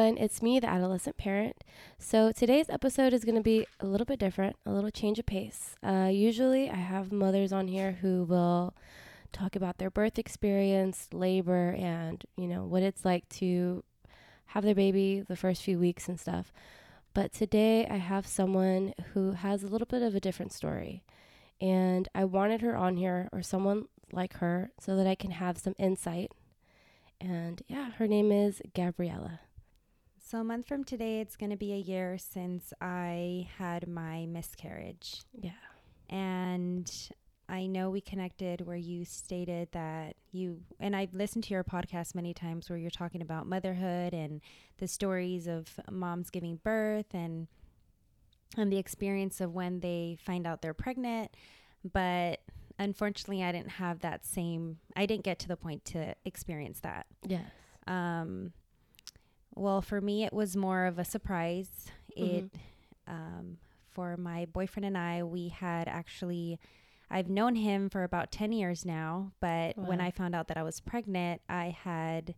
everyone. It's me, the adolescent parent. So today's episode is going to be a little bit different, a little change of pace. Uh, usually, I have mothers on here who will talk about their birth experience, labor, and you know what it's like to have their baby the first few weeks and stuff. But today, I have someone who has a little bit of a different story, and I wanted her on here or someone like her so that I can have some insight and yeah, her name is Gabriela. So, a month from today, it's going to be a year since I had my miscarriage. Yeah. And I know we connected where you stated that you, and I've listened to your podcast many times where you're talking about motherhood and the stories of moms giving birth and and the experience of when they find out they're pregnant. But unfortunately, I didn't have that same. I didn't get to the point to experience that. Yes. Um, well, for me, it was more of a surprise. Mm-hmm. It um, for my boyfriend and I, we had actually. I've known him for about 10 years now, but when I found out that I was pregnant, I had,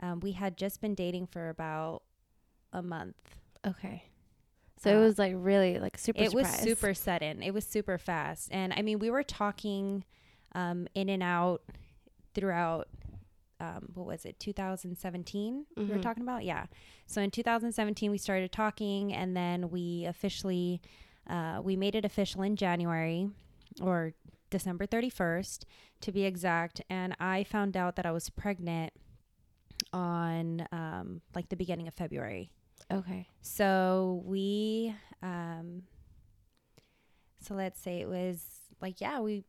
um, we had just been dating for about a month. Okay. So it Uh, was like really like super. it was super sudden. It was super fast. And I mean, we were talking um, in and out throughout, um, what was it, 2017? We were Mhm. talking about? Yeah. So in 2017, we started talking, and then we officially, uh, we made it official in January or December 31st to be exact. And I found out that I was pregnant on um, like the beginning of February. Okay. So we, um, so let's say it was like, yeah, we,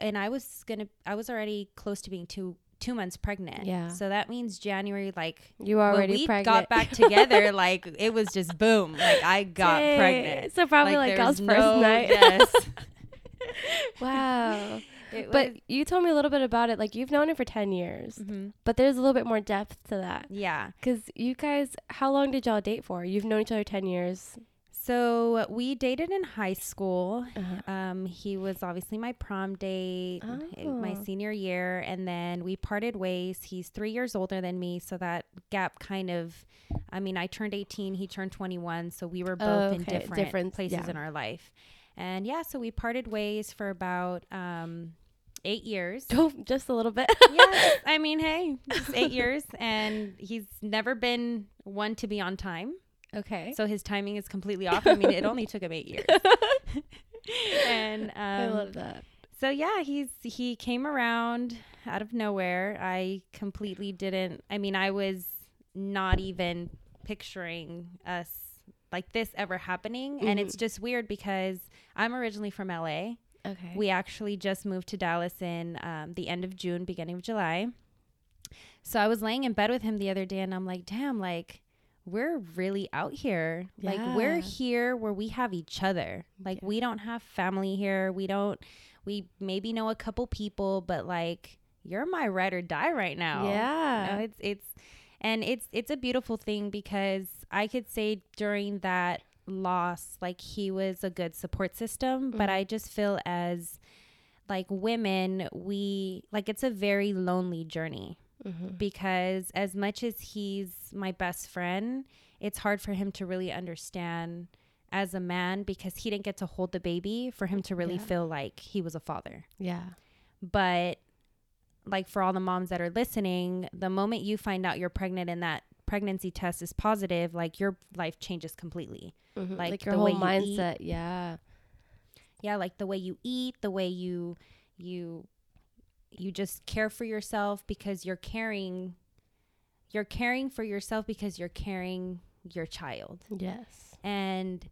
and I was gonna, I was already close to being two, two months pregnant. Yeah. So that means January, like, You already we pregnant. got back together, like, it was just boom. Like, I got Dang. pregnant. So probably like, there y'all's was first no- night. Yes. wow. It But was, you told me a little bit about it. Like you've known it for ten years, Mhm. but there's a little bit more depth to that. yeah. Cause you guys, how long did y'all date for? You've known each other ten years. So we dated in high school. Uh-huh. Um, he was obviously my prom date, eh, my Oh. senior year, and then we parted ways. He's three years older than me, so that gap kind of. I mean, I turned eighteen, he turned twenty-one, so we were both in Okay, different, different, places yeah. in our life. And yeah, so we parted ways for about um, eight years. Oh, just a little bit. yeah, I mean, hey, just eight years, and he's never been one to be on time. Okay. So his timing is completely off. I mean, it only took him eight years. and um, I love that. so yeah, he's he came around out of nowhere. I completely didn't. I mean, I was not even picturing us like this ever happening, and it's just weird because I'm originally from LA. Okay. We actually just moved to Dallas in um, the end of June, beginning of July. So I was laying in bed with him the other day, and I'm like, damn, like we're really out here. Like we're here where we have each other. Like Yeah. we don't have family here. We don't. We maybe know a couple people, but like you're my ride or die right now. yeah. No, it's it's and it's it's a beautiful thing because I could say during that loss like he was a good support system, but Mhm. I just feel as like women we like it's a very lonely journey Mhm. because as much as he's my best friend, it's hard for him to really understand as a man because he didn't get to hold the baby for him to really Yeah. feel like he was a father Yeah. but like for all the moms that are listening the moment you find out you're pregnant and that pregnancy test is positive like your life changes completely Mhm. Like Like, your the whole way you eat. mindset. Yeah. yeah like the way you eat the way you you you just care for yourself because you're caring you're caring for yourself because you're caring your child Yes. and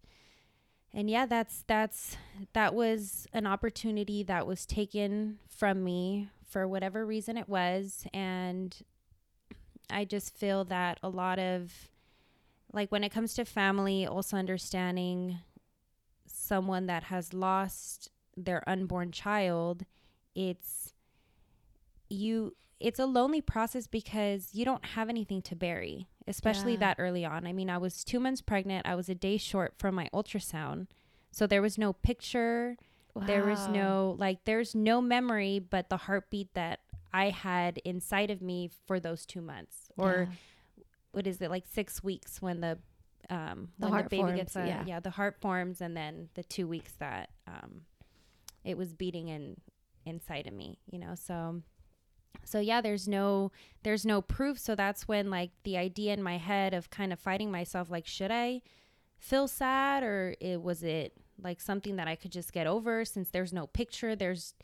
and yeah that's that's that was an opportunity that was taken from me for whatever reason it was and i just feel that a lot of like when it comes to family also understanding someone that has lost their unborn child it's you it's a lonely process because you don't have anything to bury, especially Yeah. that early on. I mean, I was two months pregnant. I was a day short from my ultrasound. So there was no picture. There was no, like, there's no memory but the heartbeat that I had inside of me for those two months. Or what is it like six weeks when the um The when heart the baby forms, gets a, yeah. yeah the heart forms and then the two weeks that um it was beating in inside of me you know so so yeah there's no there's no proof. So that's when like the idea in my head of kind of fighting myself like should i feel sad or it was it like something that i could just get over since there's no picture there's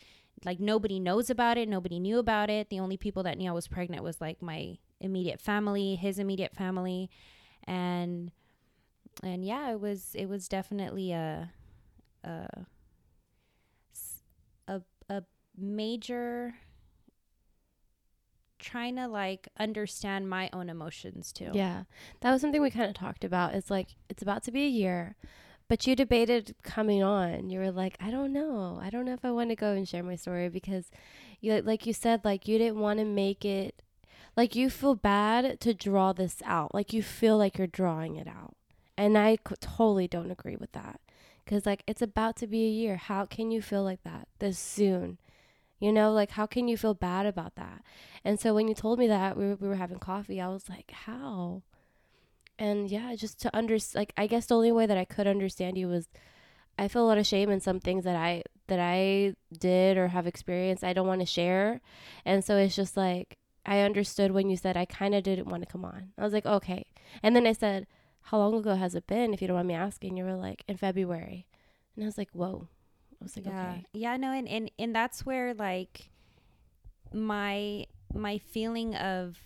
like nobody knows about it nobody knew about it. The only people that knew i was pregnant was like my immediate family his immediate family. And and yeah it was it was definitely a a a major trying to like understand my own emotions too Yeah. That was something we kind of talked about. It's like, it's about to be a year, but you debated coming on. You were like, I don't know. I don't know if I want to go and share my story because you, like you said, like you didn't want to make it, like you feel bad to draw this out. Like you feel like you're drawing it out. And I c- totally don't agree with that. Because, like, it's about to be a year. How can you feel like that this soon? You know, like, how can you feel bad about that? And so when you told me that we were, we were having coffee, I was like, how? And yeah, just to understand, like I guess the only way that I could understand you was I feel a lot of shame in some things that I that I did or have experienced I don't want to share. And so it's just like I understood when you said I kind of didn't want to come on. I was like, "Okay." And then I said, "How long ago has it been if you don't mind me asking?" You were like, "In February." And I was like, "Whoa." I was like, yeah. "Okay." yeah no and, and and that's where like my my feeling of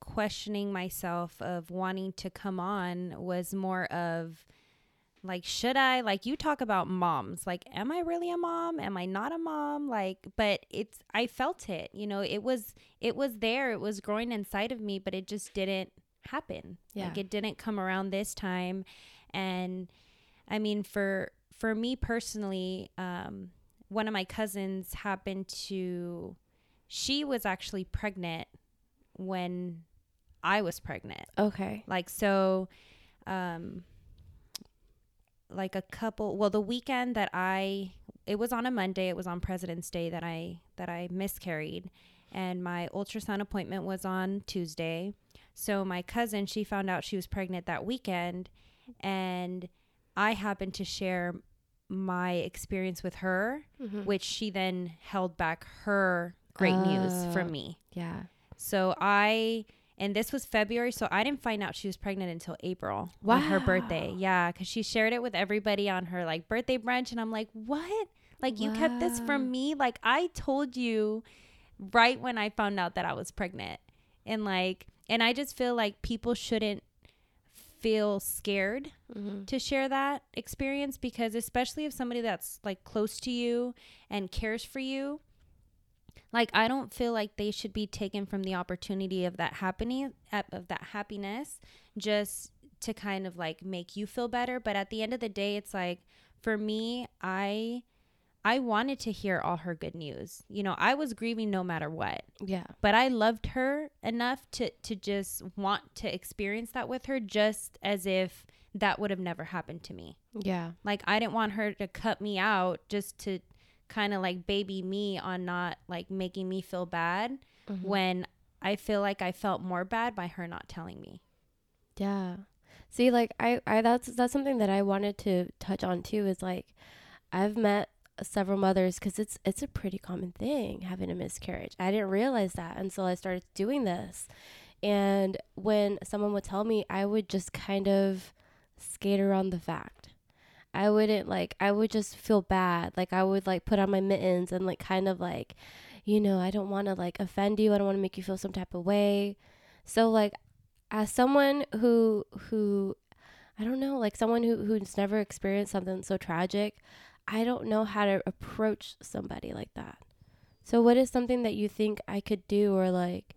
questioning myself of wanting to come on was more of like should i? Like you talk about moms. Like am i really a mom? Am i not a mom? Like but it's i felt it you know it was it was there. It was growing inside of me but it just didn't happen. Yeah. like it didn't come around this time. And i mean for for me personally um one of my cousins happened to she was actually pregnant when i was pregnant Okay. like so um like a couple well the weekend that i it was on a monday it was on president's day that i that i miscarried and my ultrasound appointment was on tuesday so my cousin she found out she was pregnant that weekend and i happened to share my experience with her Mhm. which she then held back her great news from me Yeah. so I, and this was February, so I didn't find out she was pregnant until April on her birthday. Yeah, because she shared it with everybody on her like birthday brunch, and I'm like, what? Like you kept this from me? Like I told you right when I found out that I was pregnant, and like, and I just feel like people shouldn't feel scared Mhm. to share that experience because especially if somebody that's like close to you and cares for you like i don't feel like they should be taken from the opportunity of that happening of that happiness just to kind of like make you feel better but at the end of the day it's like for me i i wanted to hear all her good news you know i was grieving no matter what Yeah. but I loved her enough to to just want to experience that with her just as if that would have never happened to me. Yeah. Like I didn't want her to cut me out just to kind of like baby me on not like making me feel bad Mhm. when I feel like I felt more bad by her not telling me. Yeah. See, like I, I that's that's something that I wanted to touch on too. Is like I've met several mothers because it's it's a pretty common thing having a miscarriage. I didn't realize that until I started doing this, and when someone would tell me, I would just kind of skate around the fact. I wouldn't like. I would just feel bad. Like I would like put on my mittens and like kind of like, you know, I don't want to like offend you. I don't want to make you feel some type of way. So like as someone who who I don't know, like someone who who's never experienced something so tragic, I don't know how to approach somebody like that. So what is something that you think I could do or like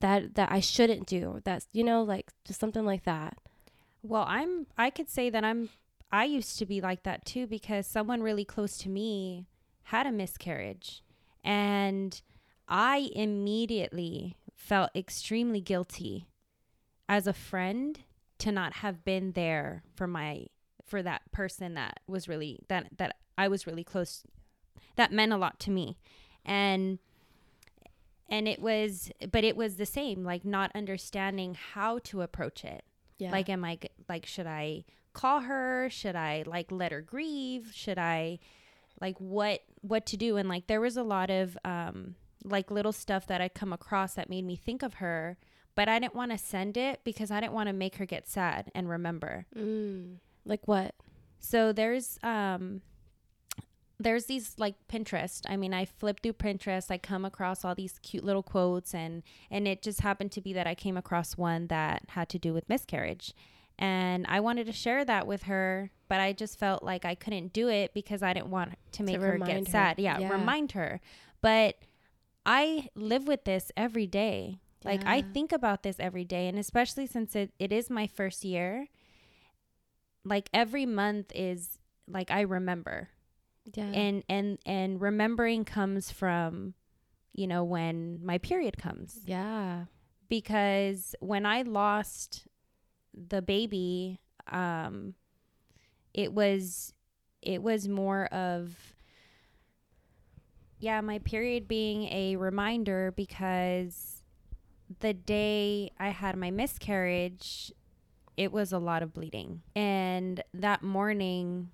that that I shouldn't do? That's you know, like just something like that. Well, I'm I could say that I'm I used to be like that too because someone really close to me had a miscarriage and I immediately felt extremely guilty as a friend to not have been there for my for that person that was really that that I was really close that meant a lot to me. And and it was but it was the same like not understanding how to approach it Yeah. like am I like should i call her should i like let her grieve should i like what what to do and like there was a lot of um like little stuff that i come across that made me think of her but i didn't want to send it because i didn't want to make her get sad and remember mm. Like what? so there's um there's these like Pinterest. I mean, I flip through Pinterest, I come across all these cute little quotes and and it just happened to be that I came across one that had to do with miscarriage. And I wanted to share that with her, but I just felt like I couldn't do it because I didn't want to make her get her. sad. Yeah, Yeah. remind her. But I live with this every day. Like I think about this every day and especially since it, it is my first year, like every month is like I remember Yeah. and and and remembering comes from you know when my period comes yeah. because when i lost the baby um it was it was more of yeah my period being a reminder because the day i had my miscarriage it was a lot of bleeding and that morning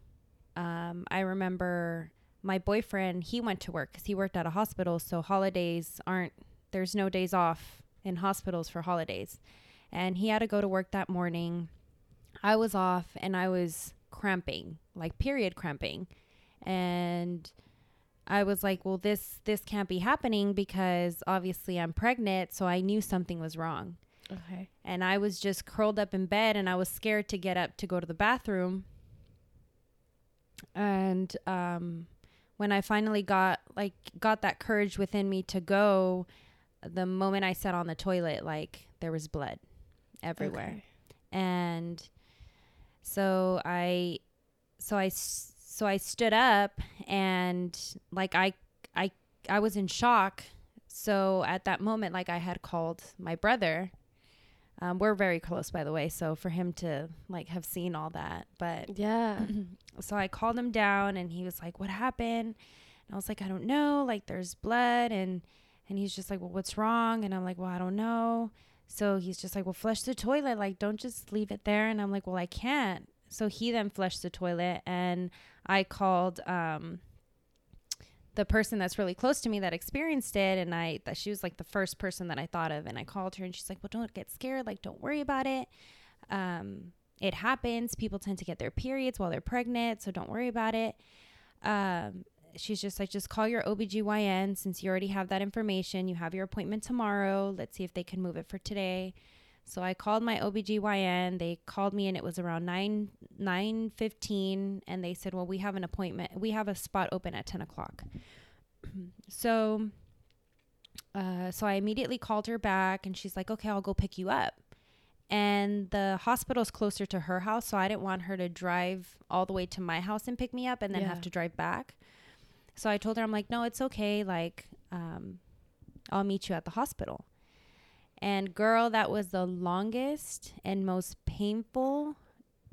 um, I remember my boyfriend, he went to work because he worked at a hospital. So holidays aren't, there's no days off in hospitals for holidays. And he had to go to work that morning. I was off and I was cramping, like period cramping. And I was like, well, this, this can't be happening because obviously I'm pregnant. So I knew something was wrong Okay. and I was just curled up in bed and I was scared to get up to go to the bathroom. And um when I finally got like got that courage within me to go, the moment I sat on the toilet like there was blood everywhere. Okay. And so I so I so I stood up and like I I I was in shock. So at that moment like I had called my brother um, we're very close, by the way. So for him to like have seen all that, but Yeah. so I called him down, and he was like, "What happened?" And I was like, "I don't know. Like there's blood," and and he's just like, "Well, what's wrong?" And I'm like, "Well, I don't know." So he's just like, "Well, flush the toilet. Like don't just leave it there." And I'm like, "Well, I can't." So he then flushed the toilet, and I called um the person that's really close to me that experienced it and I that she was like the first person that I thought of and I called her and she's like, "Well, don't get scared, like don't worry about it." Um it happens. People tend to get their periods while they're pregnant, so don't worry about it. Um she's just like just call your OBGYN since you already have that information. You have your appointment tomorrow. Let's see if they can move it for today. So I called my OBGYN. They called me and it was around 9 nine fifteen, and they said, Well, we have an appointment. We have a spot open at 10 o'clock. so uh, so I immediately called her back and she's like, Okay, I'll go pick you up. And the hospital's closer to her house, so I didn't want her to drive all the way to my house and pick me up and then Yeah. have to drive back. So I told her, I'm like, no, it's okay. Like, um, I'll meet you at the hospital. And girl, that was the longest and most painful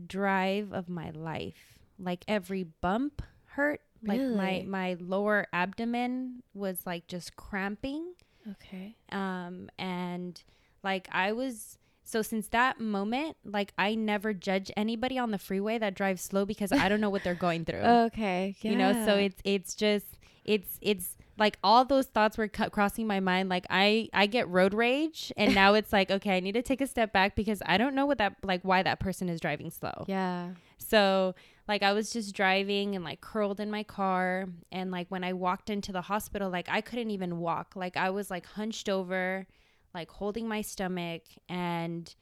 drive of my life. Like every bump hurt. Like my Really? my lower abdomen was like just cramping. Okay. Um and like I was so since that moment, like I never judge anybody on the freeway that drives slow because I don't know what they're going through Okay. you know so it's it's just it's it's like all those thoughts were cu- crossing my mind like i i get road rage and now it's like okay i need to take a step back because i don't know what that like why that person is driving slow Yeah. so like i was just driving and like curled in my car and like when i walked into the hospital like i couldn't even walk like i was like hunched over like holding my stomach and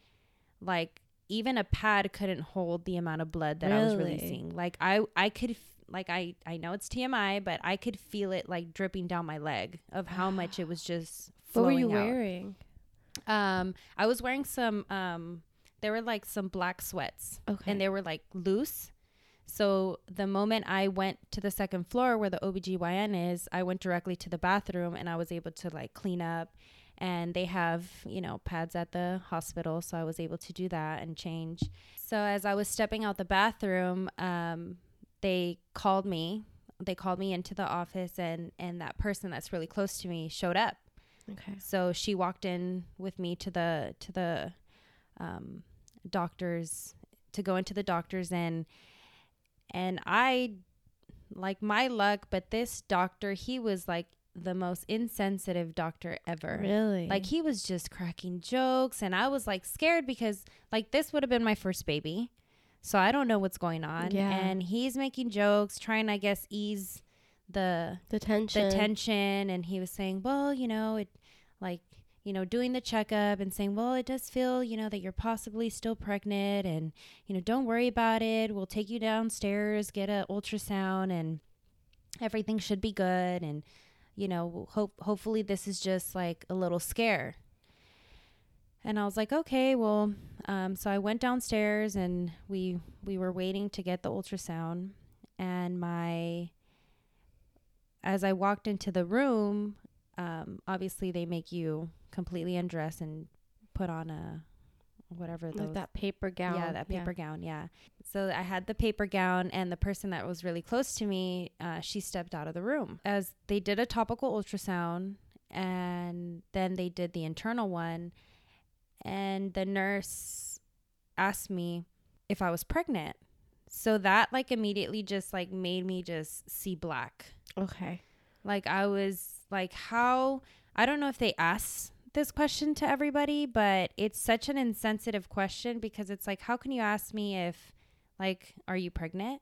like even a pad couldn't hold the amount of blood that I was releasing. Like I I could like I I know it's TMI, but I could feel it like dripping down my leg of how much it was just What were you out. wearing? Um I was wearing some um there were like some black sweats Okay. and they were like loose. So the moment I went to the second floor where the OBGYN is, I went directly to the bathroom and I was able to like clean up and they have, you know, pads at the hospital, so I was able to do that and change. So as I was stepping out the bathroom, um they called me. They called me into the office and and that person that's really close to me showed up. Okay. So she walked in with me to the to the um, doctors to go into the doctors and and I like my luck, but this doctor he was like the most insensitive doctor ever. Really? Like he was just cracking jokes and I was like scared because like this would have been my first baby. So I don't know what's going on. Yeah. And he's making jokes, trying I guess ease the the tension. the tension and he was saying well you know it like you know doing the checkup and saying well it does feel you know that you're possibly still pregnant and you know don't worry about it we'll take you downstairs get a ultrasound and everything should be good and you know hope hopefully this is just like a little scare and I was like, okay, well, um, so I went downstairs and we we were waiting to get the ultrasound, and my as I walked into the room, um, obviously they make you completely undress and put on a whatever those like that paper gown. yeah, that paper gown. Yeah. So I had the paper gown, and the person that was really close to me, uh, she stepped out of the room as they did a topical ultrasound, and then they did the internal one, and the nurse asked me if I was pregnant. So that like immediately just like made me just see black. Okay. Like I was like, how? I don't know if they ask this question to everybody, but it's such an insensitive question because it's like, how can you ask me if, like, are you pregnant?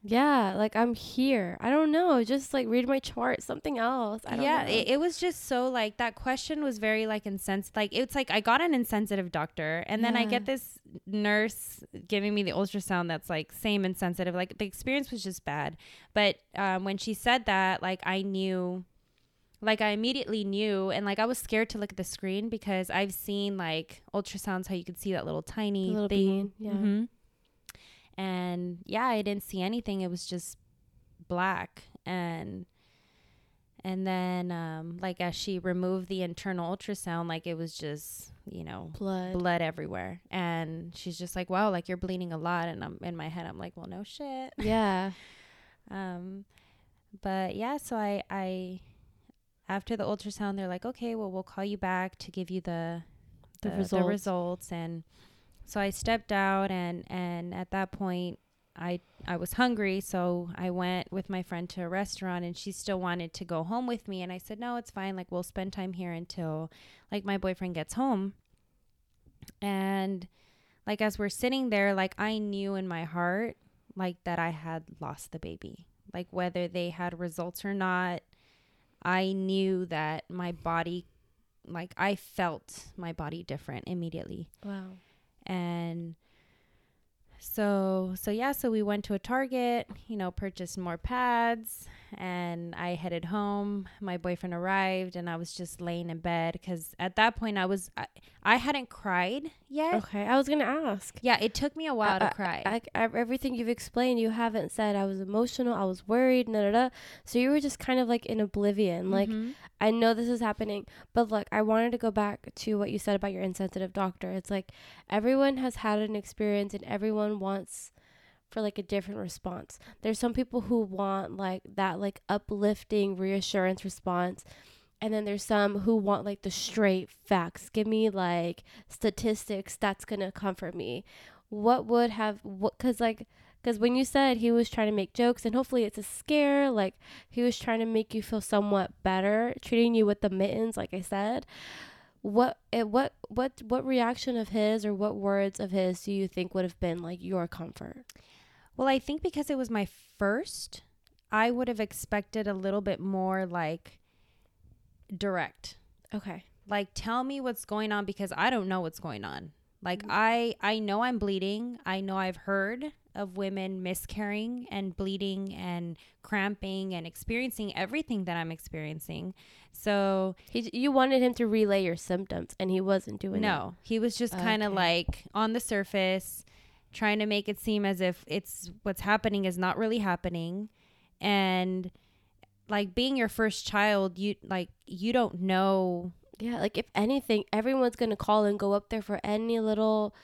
Yeah, like I'm here. I don't know. Just like read my chart, something else. I don't yeah, know. it, it was just so like that question was very like insensitive. Like it's like I got an insensitive doctor, and then I get this nurse giving me the ultrasound that's like same insensitive. Like the experience was just bad. But um, when she said that, like I knew, like I immediately knew, and like I was scared to look at the screen because I've seen like ultrasounds how you could see that little tiny little thing. bean, yeah. Mhm. And yeah, I didn't see anything. It was just black and and then um like as she removed the internal ultrasound like it was just you know blood. blood everywhere and she's just like wow like you're bleeding a lot and i'm in my head i'm like well no shit Yeah. um but yeah so i i after the ultrasound they're like okay well we'll call you back to give you the The the, the results. results and so i stepped out and and at that point i i was hungry. So i went with my friend to a restaurant and she still wanted to go home with me. And i said no it's fine. Like we'll spend time here until like my boyfriend gets home. And like as we're sitting there like i knew in my heart like that i had lost the baby. Like whether they had results or not i knew that my body like i felt my body different immediately. Wow. And so so yeah so we went to a target you know purchased more pads and i headed home my boyfriend arrived and i was just laying in bed because at that point i was I, I hadn't cried yet Okay. I was gonna ask. yeah it took me a while I- to cry I, everything you've explained, you haven't said I was emotional, I was worried, da da da. So you were just kind of like in oblivion. Like Mhm. I know this is happening, but look, I wanted to go back to what you said about your insensitive doctor. It's like everyone has had an experience and everyone wants for like a different response. There's some people who want like that like uplifting reassurance response. And then there's some who want like the straight facts. Give me like statistics that's going to comfort me. What would have what cuz like cuz when you said he was trying to make jokes and hopefully it's a scare like he was trying to make you feel somewhat better, treating you with the mittens, like I said. What eh, what what what reaction of his or what words of his do you think would have been like your comfort? Well i think because it was my first i would have expected a little bit more like direct Okay. like tell me what's going on because i don't know what's going on like Mhm. i i know i'm bleeding i know i've heard of women miscarrying and bleeding and cramping and experiencing everything that i'm experiencing so He you wanted him to relay your symptoms and he wasn't doing it no he was just kind of Okay. like on the surface trying to make it seem as if it's what's happening is not really happening and like being your first child you like you don't know. Yeah, like if anything, everyone's going to call and go up there for any little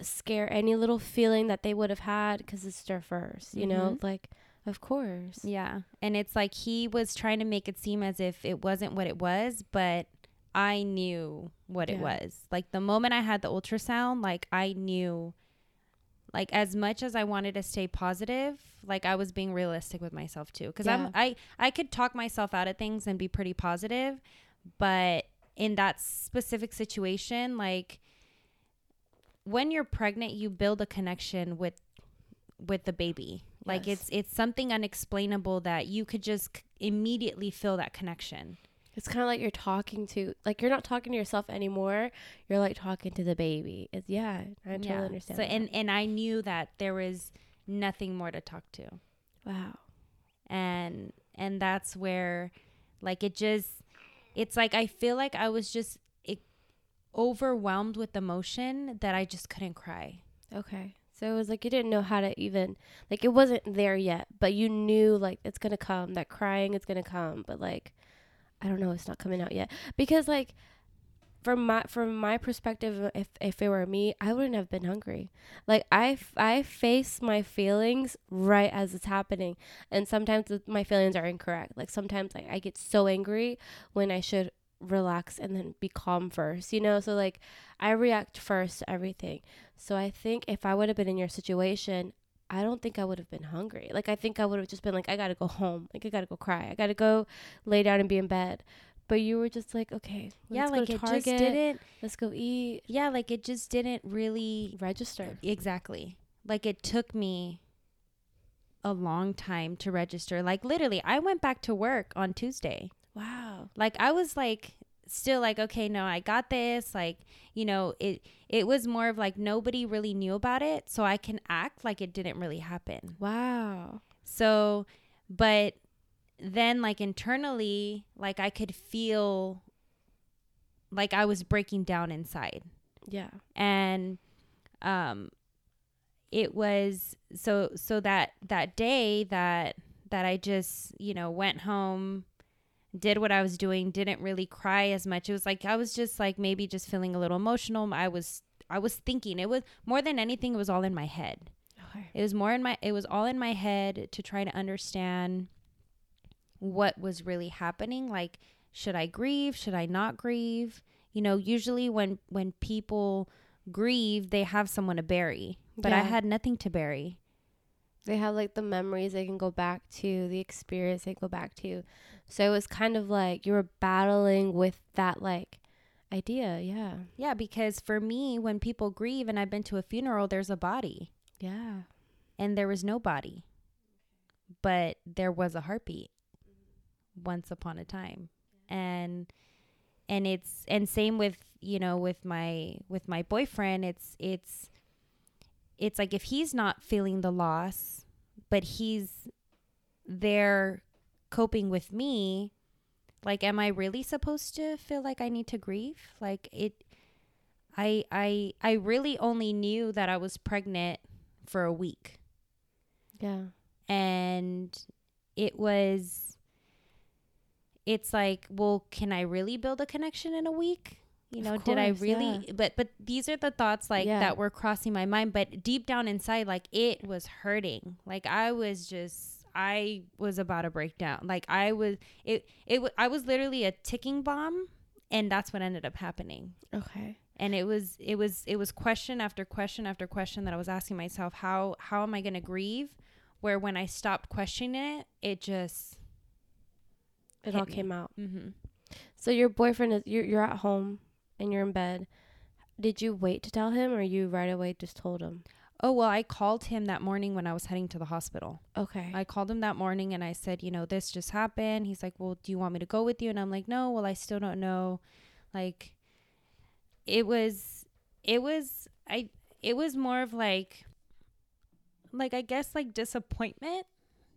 scare, any little feeling that they would have had cuz it's their first, you know? Mm-hmm. Like of course. Yeah. And it's like he was trying to make it seem as if it wasn't what it was, but I knew what it was. Like the moment I had the ultrasound, like I knew like as much as I wanted to stay positive, like I was being realistic with myself too cuz Yeah. I'm I I could talk myself out of things and be pretty positive, but in that specific situation, like when you're pregnant, you build a connection with with the baby. Like Yes. it's it's something unexplainable that you could just immediately feel that connection. It's kind of like you're talking to, like you're not talking to yourself anymore. You're like talking to the baby. It's yeah, I totally understand. So that. and and I knew that there was nothing more to talk to. wow, And and that's where like it just it's like I feel like I was just it, overwhelmed with emotion that I just couldn't cry. okay. So it was like you didn't know how to even like it wasn't there yet, but you knew like it's gonna come. That crying is gonna come, but like I don't know, it's not coming out yet because like from my from my perspective, if if it were me, I wouldn't have been hungry. Like I face my feelings right as it's happening, and sometimes my feelings are incorrect. Like sometimes like I get so angry when I should relax and then be calm first, you know. So like I react first to everything. So I think if I would have been in your situation, I don't think I would have been hungry. Like I think I would have just been like, I gotta go home. Like I gotta go cry. I gotta go lay down and be in bed. But you were just like, okay, yeah, let's like it Target. just didn't Let's go eat. yeah, like it just didn't really Register. Exactly. Like it took me a long time to register. Like literally, I went back to work on Tuesday. Wow. Like I was like still like okay, no, I got this. Like, you know, it it was more of like nobody really knew about it, so I can act like it didn't really happen. Wow. So, but then like internally, like I could feel like I was breaking down inside Yeah. and um it was so so that that day that that I just you know went home did what I was doing didn't really cry as much. It was like I was just like maybe just feeling a little emotional. I was I was thinking. It was more than anything it was all in my head. Okay. it was more in my it was all in my head to try to understand what was really happening. Like should I grieve? Should I not grieve? You know usually when when people grieve they have someone to bury but I had nothing to bury They have like the memories they can go back to, the experience they can go back to. So it was kind of like you were battling with that like idea. Yeah. yeah because for me when people grieve and I've been to a funeral there's a body Yeah. and there was no body but there was a heartbeat once upon a time and and it's and same with you know with my with my boyfriend it's it's it's like if he's not feeling the loss but he's there coping with me like am i really supposed to feel like i need to grieve? Like it i i i really only knew that i was pregnant for a week. Yeah. and it was it's like well can i really build a connection in a week you know did i course, really but but these are the thoughts like Yeah. that were crossing my mind but deep down inside like it was hurting like i was just i was about to break down like i was it it i was literally a ticking bomb and that's what ended up happening Okay. and it was it was it was question after question after question that I was asking myself how how am I going to grieve where when I stopped questioning it it just It all me. came out. mm-hmm. So your boyfriend is you're you're at home and you're in bed. Did you wait to tell him or you right away just told him? oh well I called him that morning when I was heading to the hospital Okay. I called him that morning and I said you know this just happened he's like well do you want me to go with you and I'm like no well I still don't know like it was it was I it was more of like like I guess like disappointment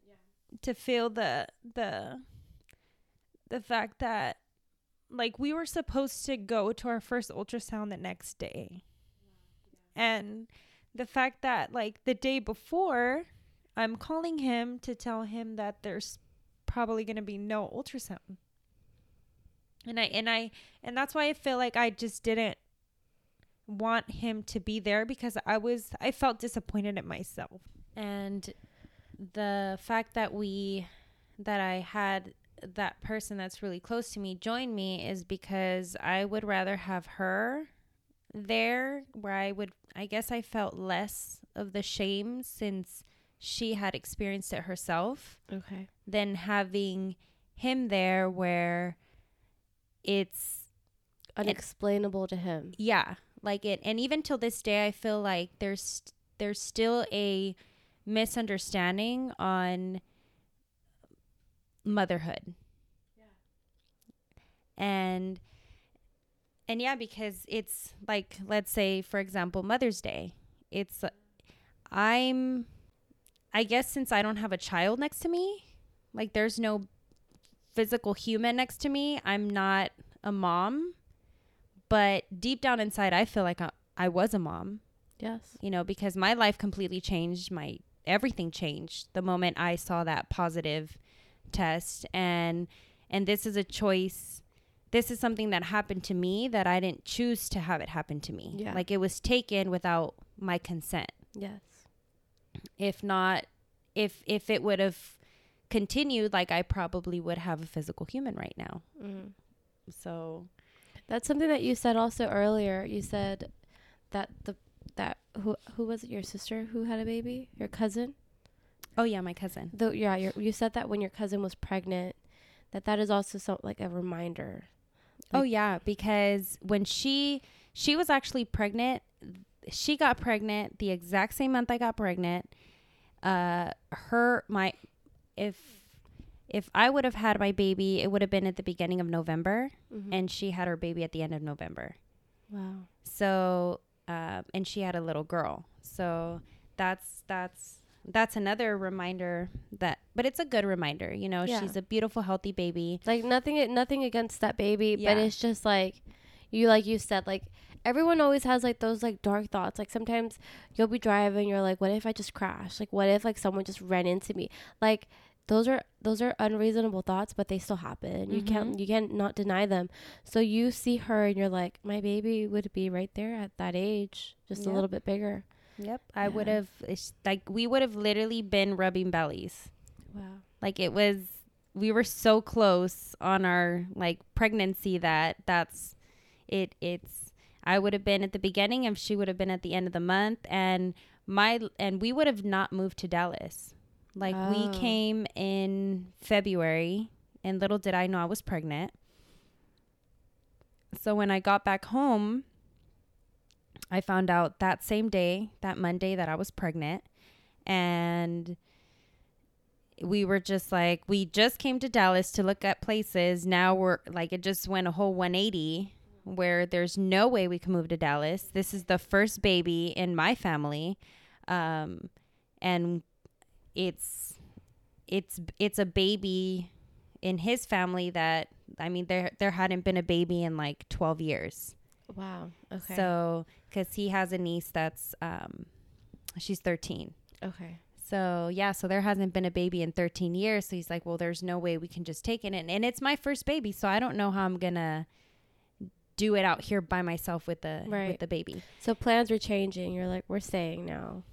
yeah. to feel the the the fact that like we were supposed to go to our first ultrasound the next day. And the fact that like the day before I'm calling him to tell him that there's probably going to be no ultrasound. And I and I and that's why I feel like I just didn't want him to be there because I was I felt disappointed in myself. And the fact that we that I had that person that's really close to me join me is because I would rather have her there where I would I guess I felt less of the shame since she had experienced it herself Okay. than having him there where it's Unexplainable to him. yeah like it and even till this day i feel like there's there's still a misunderstanding on motherhood. Yeah. and and yeah because it's like let's say for example mother's day. It's i'm i guess since i don't have a child next to me like there's no physical human next to me. I'm not a mom. But deep down inside i feel like i, I was a mom. Yes. you know because my life completely changed. My everything changed the moment i saw that positive test and and this is a choice this is something that happened to me that i didn't choose to have it happen to me Yeah. like it was taken without my consent Yes. if not if if it would have continued like i probably would have a physical human right now Mm. so That's something that you said also earlier. You said that the that who who was it? Your sister who had a baby? Your cousin? Oh yeah my cousin Though yeah, you said that when your cousin was pregnant, that that is also so like a reminder. Oh yeah, because when she she was actually pregnant, she got pregnant the exact same month I got pregnant. Uh her my if if I would have had my baby, it would have been at the beginning of November Mhm. and she had her baby at the end of November. wow. So um and she had a little girl. So that's that's that's another reminder that but it's a good reminder, you know, Yeah. she's a beautiful healthy baby. Like nothing nothing against that baby, but it's just like you like you said like everyone always has like those like dark thoughts. Like sometimes you'll be driving, you're like, what if I just crash? Like what if like someone just ran into me? Like those are those are unreasonable thoughts, but they still happen. You can't Mhm. you can't not deny them. So you see her and you're like, my baby would be right there at that age, just a little bit bigger. Yep. I would have like we would have literally been rubbing bellies. Wow. Like it was we were so close on our like pregnancy that that's it it's I would have been at the beginning and she would have been at the end of the month and my and we would have not moved to Dallas. Like Oh. we came in February and little did I know I was pregnant. So when I got back home, I found out that same day, that Monday that I was pregnant and we were just like we just came to Dallas to look at places. Now we're like it just went a whole 180 where there's no way we can move to Dallas. This is the first baby in my family. Um and it's it's it's a baby in his family that I mean there there hadn't been a baby in like 12 years. Wow. Okay. So cuz he has a niece that's um she's 13. okay. So yeah, so there hasn't been a baby in 13 years. So he's like, well, there's no way we can just take it, and, and it's my first baby, so I don't know how I'm gonna do it out here by myself with the Right. with the baby. So plans were changing. You're like, we're staying now.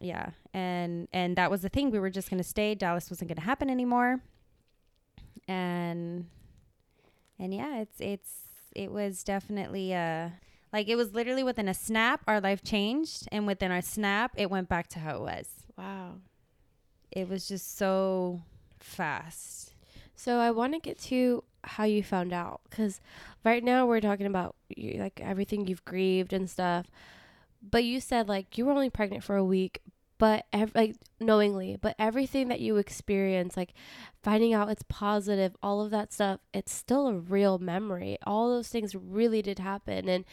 Yeah, and and that was the thing. We were just gonna stay. Dallas wasn't gonna happen anymore, and and yeah, it's it's it was definitely uh like it was literally within a snap our life changed, and within our snap it went back to how it was. Wow. It was just so fast. So I want to get to how you found out because right now we're talking about you, like everything you've grieved and stuff. But you said like you were only pregnant for a week, but ev- like knowingly, but everything that you experience, like finding out it's positive, all of that stuff, it's still a real memory. All those things really did happen, and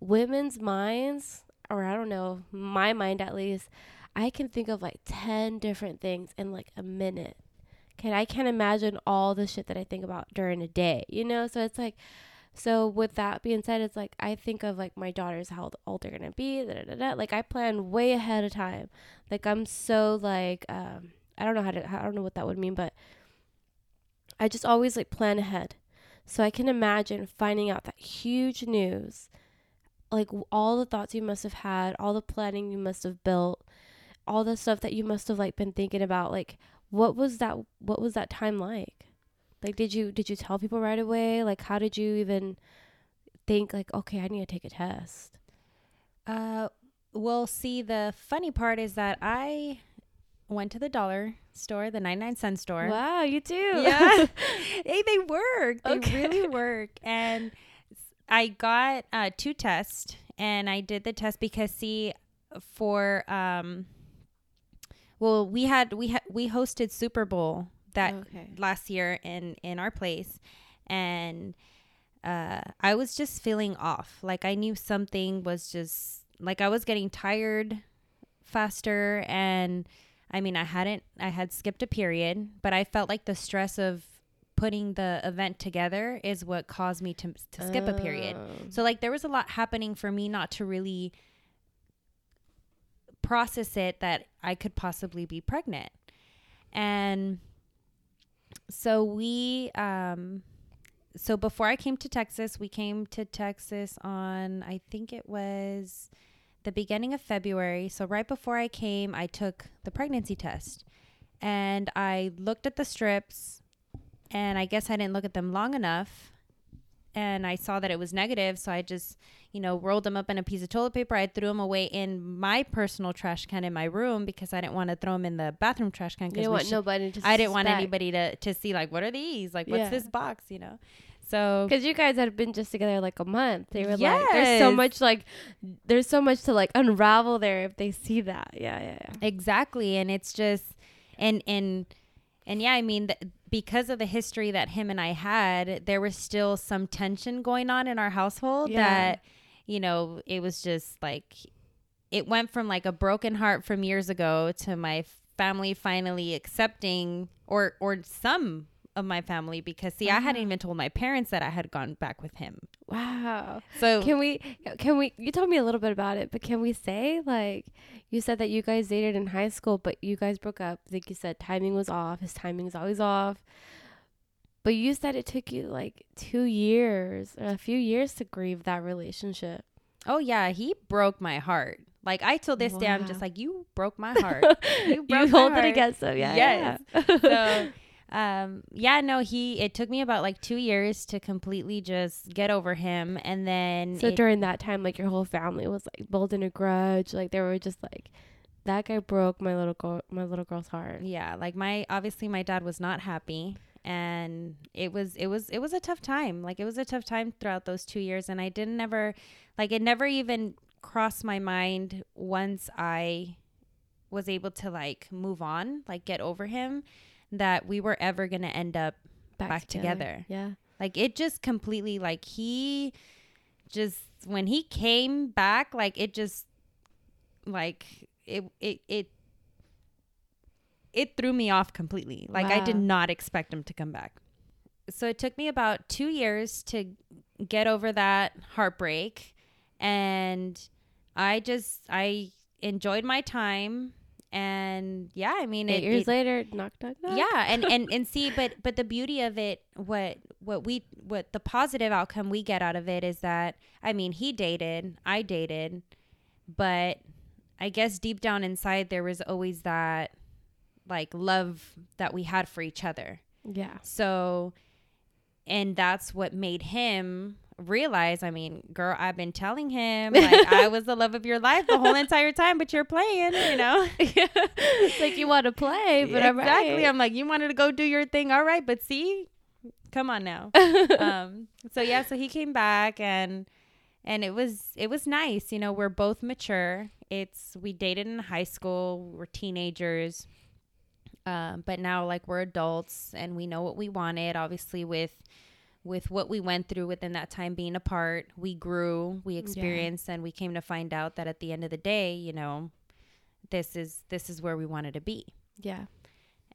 women's minds, or I don't know, my mind at least, I can think of like ten different things in like a minute can I can't imagine all the shit that I think about during a day, you know? So it's like so with that being said, it's like I think of like my daughters how old they're gonna be, da, da, da, like I plan way ahead of time. Like I'm so like um I don't know how to I don't know what that would mean, but I just always like plan ahead. So I can imagine finding out that huge news, like all the thoughts you must have had, all the planning you must have built, all the stuff that you must have like been thinking about, like what was that what was that time like Like, did you did you tell people right away? Like, how did you even think like, okay, I need to take a test? Uh, well, see, the funny part is that I went to the dollar store, the 99 cent store. Wow, you do. Yeah. hey, they work. They Okay. really work. And I got uh, two tests and I did the test because see for um well we had we had we hosted Super Bowl that okay. last year in in our place and uh I was just feeling off. Like I knew something was just like I was getting tired faster and I mean I hadn't I had skipped a period, but I felt like the stress of putting the event together is what caused me to to skip a period. Oh. So like there was a lot happening for me not to really process it that I could possibly be pregnant. And so we um so before I came to Texas, we came to Texas on I think it was the beginning of February. So right before I came, I took the pregnancy test. And I looked at the strips and I guess I didn't look at them long enough and I saw that it was negative, so I just, you know, rolled them up in a piece of toilet paper. I threw them away in my personal trash can in my room because I didn't want to throw them in the bathroom trash can. You want nobody to. I didn't want anybody to to see like what are these? Like what's Yeah. this box? You know. So Because you guys had been just together like a month. They were like, there's so much like, there's so much to like unravel there if they see that. Yeah, yeah, yeah. exactly, and it's just and and and yeah, I mean. th- because of the history that him and I had, there was still some tension going on in our household Yeah. that, you know, it was just like, it went from like a broken heart from years ago to my family finally accepting, or, or some of my family, because see, I hadn't uh-huh. even told my parents that I had gone back with him. Wow. So, Can we? Can we? You told me a little bit about it, but can we say like you said that you guys dated in high school, but you guys broke up? Like you said, timing was off. His timing is always off. But you said it took you like two years, or a few years to grieve that relationship. oh yeah, he broke my heart. Like I till this day, I'm just like, you broke my heart. You broke my hold it heart. against him. Yeah. Yes. yeah. so um yeah no he it took me about like two years to completely just get over him. And then So it- during that time, like your whole family was like building a grudge. Like they were just like, that guy broke my little girl, my little girl's heart. yeah like my obviously my dad was not happy. And it was it was it was a tough time. Like it was a tough time throughout those two years. And i didn't ever, like it never even crossed my mind once i was able to like move on like get over him that we were ever gonna end up Back together. Yeah. Like it just completely like he just when he came back, like it just like it it it it threw me off completely. Like I did not expect him to come back. So it took me about 2 years to get over that heartbreak and I just I enjoyed my time and yeah, I mean Eight it, years it- later, knock, knock, knock. yeah and and and see but but the beauty of it what what we what the positive outcome we get out of it is that i mean he dated i dated but i guess deep down inside there was always that like love that we had for each other Yeah. so and that's what made him realize i mean girl i've been telling him like i was the love of your life the whole entire time but you're playing you know it's like you want to play, but exactly. I'm right. I'm like, you wanted to go do your thing, all right, but see, come on now. um, so yeah, so he came back and and it was it was nice. You know, we're both mature. It's we dated in high school. We're teenagers, um, but now like we're adults and we know what we wanted. Obviously, with with what we went through within that time being apart, we grew, we experienced, and we came to find out that at the end of the day, you know, this is this is where we wanted to be yeah.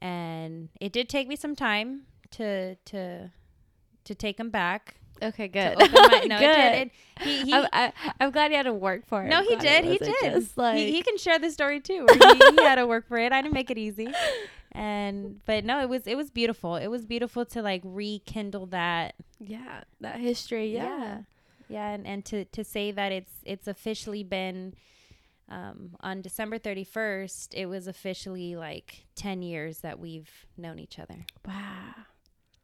and it did take me some time to to to take him back. Okay, good. my- no, good. it he, he, I'm, I, I'm glad you had to work for it. no, he did. He did. Like, he, he can share the story too. He, he had to work for it. I didn't make it easy. And but no, it was it was beautiful. It was beautiful to like rekindle that. yeah, that history. Yeah. yeah, and and to to say that it's it's officially been. Um, on December 31st, it was officially like 10 years that we've known each other. Wow.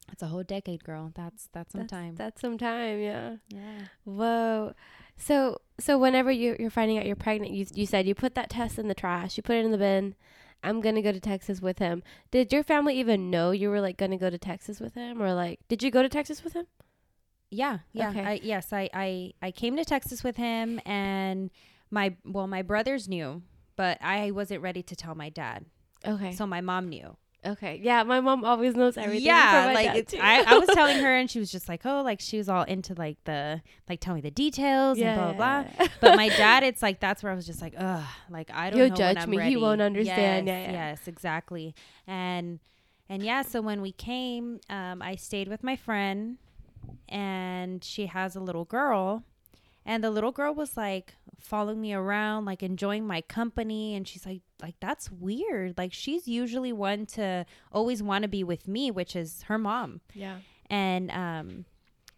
It's a whole decade, girl. That's that's some That's, time. that's some time, yeah. yeah. Whoa. So so whenever you you're finding out you're pregnant, you you said you put that test in the trash, you put it in the bin. I'm gonna go to Texas with him. Did your family even know you were like gonna go to Texas with him, or like did you go to Texas with him? Yeah, yeah. Okay. I, yes, I, I I came to Texas with him, and my well, my brothers knew, but I wasn't ready to tell my dad. Okay. So my mom knew. Okay. Yeah, my mom always knows everything. yeah, like. I, I was telling her, and she was just like, oh, like she was all into like the like tell me the details and blah blah blah. But my dad, it's like that's where I was just like, ugh, like I don't He'll know when judge I'm me. He won't understand. Yes, Yeah, yeah. yes, exactly. And and yeah, so when we came, um, I stayed with my friend, and she has a little girl, and the little girl was like following me around, like enjoying my company, and she's like, like that's weird. Like she's usually one to always want to be with me, which is her mom. yeah. And um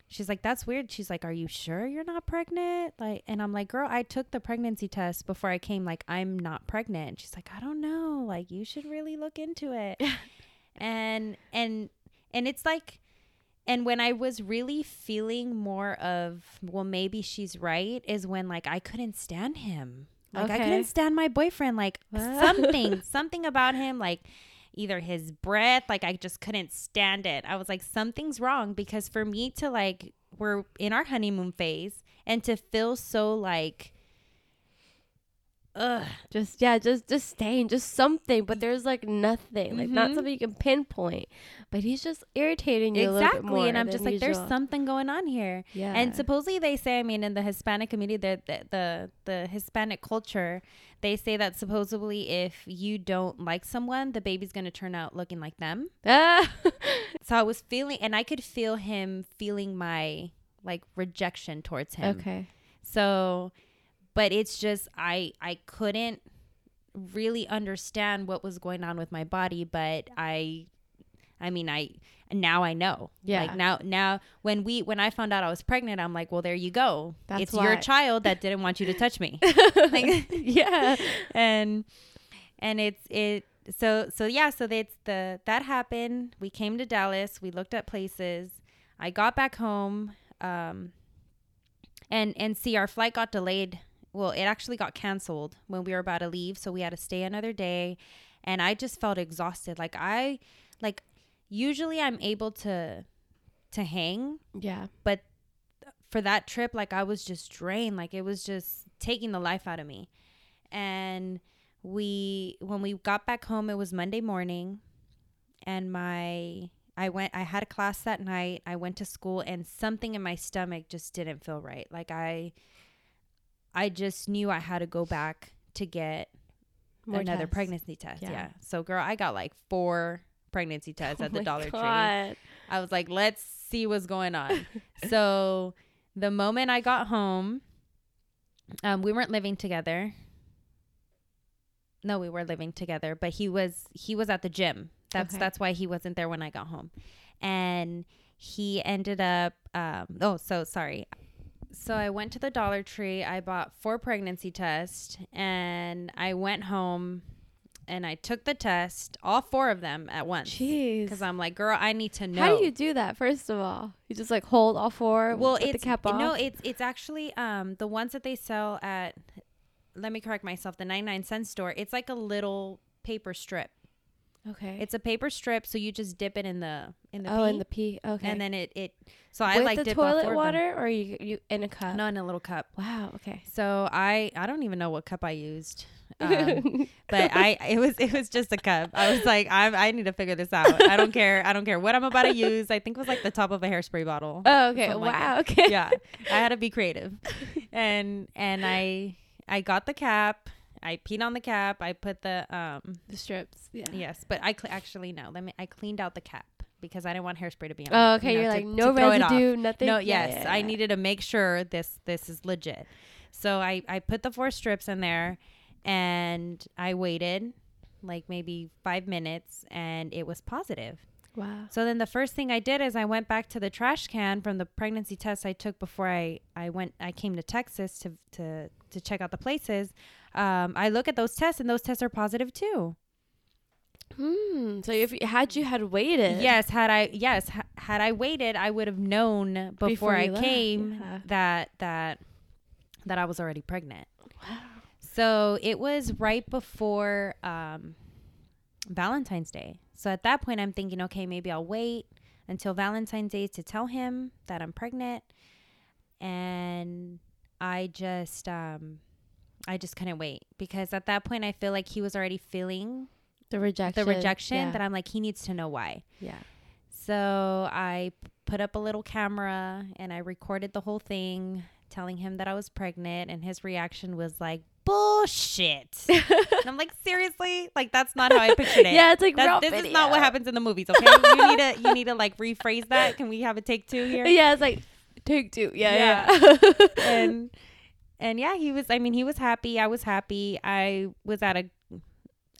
she's like that's weird. She's like are you sure you're not pregnant? Like and I'm like girl, I took the pregnancy test before I came like I'm not pregnant. And she's like I don't know. Like you should really look into it. and and and it's like and when I was really feeling more of well maybe she's right is when like I couldn't stand him. Like I couldn't stand my boyfriend like something something about him like either his breath like i just couldn't stand it. I was like something's wrong because for me to like we're in our honeymoon phase and to feel so like ugh Just yeah, just just staying, just something. But there's like nothing, like not Mhm. something you can pinpoint. But he's just irritating you a little bit exactly more. and i'm just like there's something going on here yeah. and supposedly they say i mean in the hispanic community the, the the the hispanic culture they say that supposedly if you don't like someone the baby's going to turn out looking like them Ah. so i was feeling and i could feel him feeling my like rejection towards him okay. so but it's just i i couldn't really understand what was going on with my body but i i mean i now i know. Yeah. like now now when we when i found out i was pregnant i'm like well there you go. That's it's your child that didn't want you to touch me. Like yeah. and and it's it so so yeah so that's the that happened. We came to dallas. We looked at places. I got back home um and and see our flight got delayed well it actually got canceled when we were about to leave so we had to stay another day and i just felt exhausted. Like i like usually i'm able to to hang Yeah. but for that trip like i was just drained. Like it was just taking the life out of me. And we when we got back home it was monday morning and my i went i had a class that night. I went to school and something in my stomach just didn't feel right. Like i i just knew i had to go back to get More another tests. pregnancy test Yeah. yeah. so girl i got like four pregnancy tests Oh at the dollar tree I was like, let's see what's going on. so the moment I got home, um, we weren't living together. No, we were living together, but he was he was at the gym. That's Okay. that's why he wasn't there when I got home. And he ended up um oh so sorry. So I went to the Dollar Tree, I bought four pregnancy tests and I went home and I took the test, all four of them at once. Jeez. Because I'm like, girl, I need to know. How do you do that? First of all, you just like hold all four. well, with it's the cap off. no, it's it's actually um the ones that they sell at. Let me correct myself. The 99 cent store. It's like a little paper strip. Okay. It's a paper strip, so you just dip it in the in the oh, pee, and the pee. Okay. and then it it. So I with like the toilet four of them. water, or you you in a cup. No, in a little cup. Wow. Okay. So I I don't even know what cup I used. Um, but I it was it was just a cup. I was like I I need to figure this out. I don't care. I don't care what I'm about to use. I think it was like the top of a hairspray bottle. oh, okay. Something like wow. okay. yeah, I had to be creative, and and I I got the cap. I peed on the cap. I put the um The strips. Yeah. yes, but I cl- actually no. Let me. I cleaned out the cap because I didn't want hairspray to be on. Oh, okay. you to- like to no residue, nothing. No, Yeah, yes, yeah, I needed to make sure this this is legit. So I I put the four strips in there, and I waited like maybe five minutes, and it was positive. Wow. So then the first thing I did is I went back to the trash can from the pregnancy test I took before I, I went I came to Texas to to to check out the places. Um, I look at those tests and those tests are positive too. Hmm. So if had you had waited. Yes, had I yes ha- had I waited, I would have known before, Before I left, came yeah. that that that I was already pregnant. Wow. So it was right before um, Valentine's Day. So at that point, I'm thinking, okay, maybe I'll wait until Valentine's Day to tell him that I'm pregnant. And I just, um, I just couldn't wait because at that point, I feel like he was already feeling The rejection. the rejection Yeah. that I'm like, he needs to know why. yeah. So I put up a little camera and I recorded the whole thing, telling him that I was pregnant, and his reaction was like, "Bullshit." and I'm like, "Seriously? Like that's not how I pictured it." yeah, it's like That's, this is not what happens in the movies. Okay, you need to you need to like rephrase that. Can we have a take two here? Yeah, it's like take two. Yeah, Yeah. yeah. and and yeah, he was. I mean, he was happy. I was happy. I was at a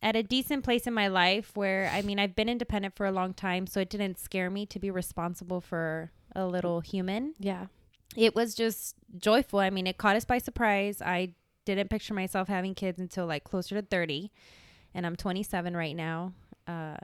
at a decent place in my life where I mean, I've been independent for a long time, so it didn't scare me to be responsible for a little human. yeah. It was just joyful. I mean, it caught us by surprise. I didn't picture myself having kids until like closer to 30, and I'm 27 right now. Uh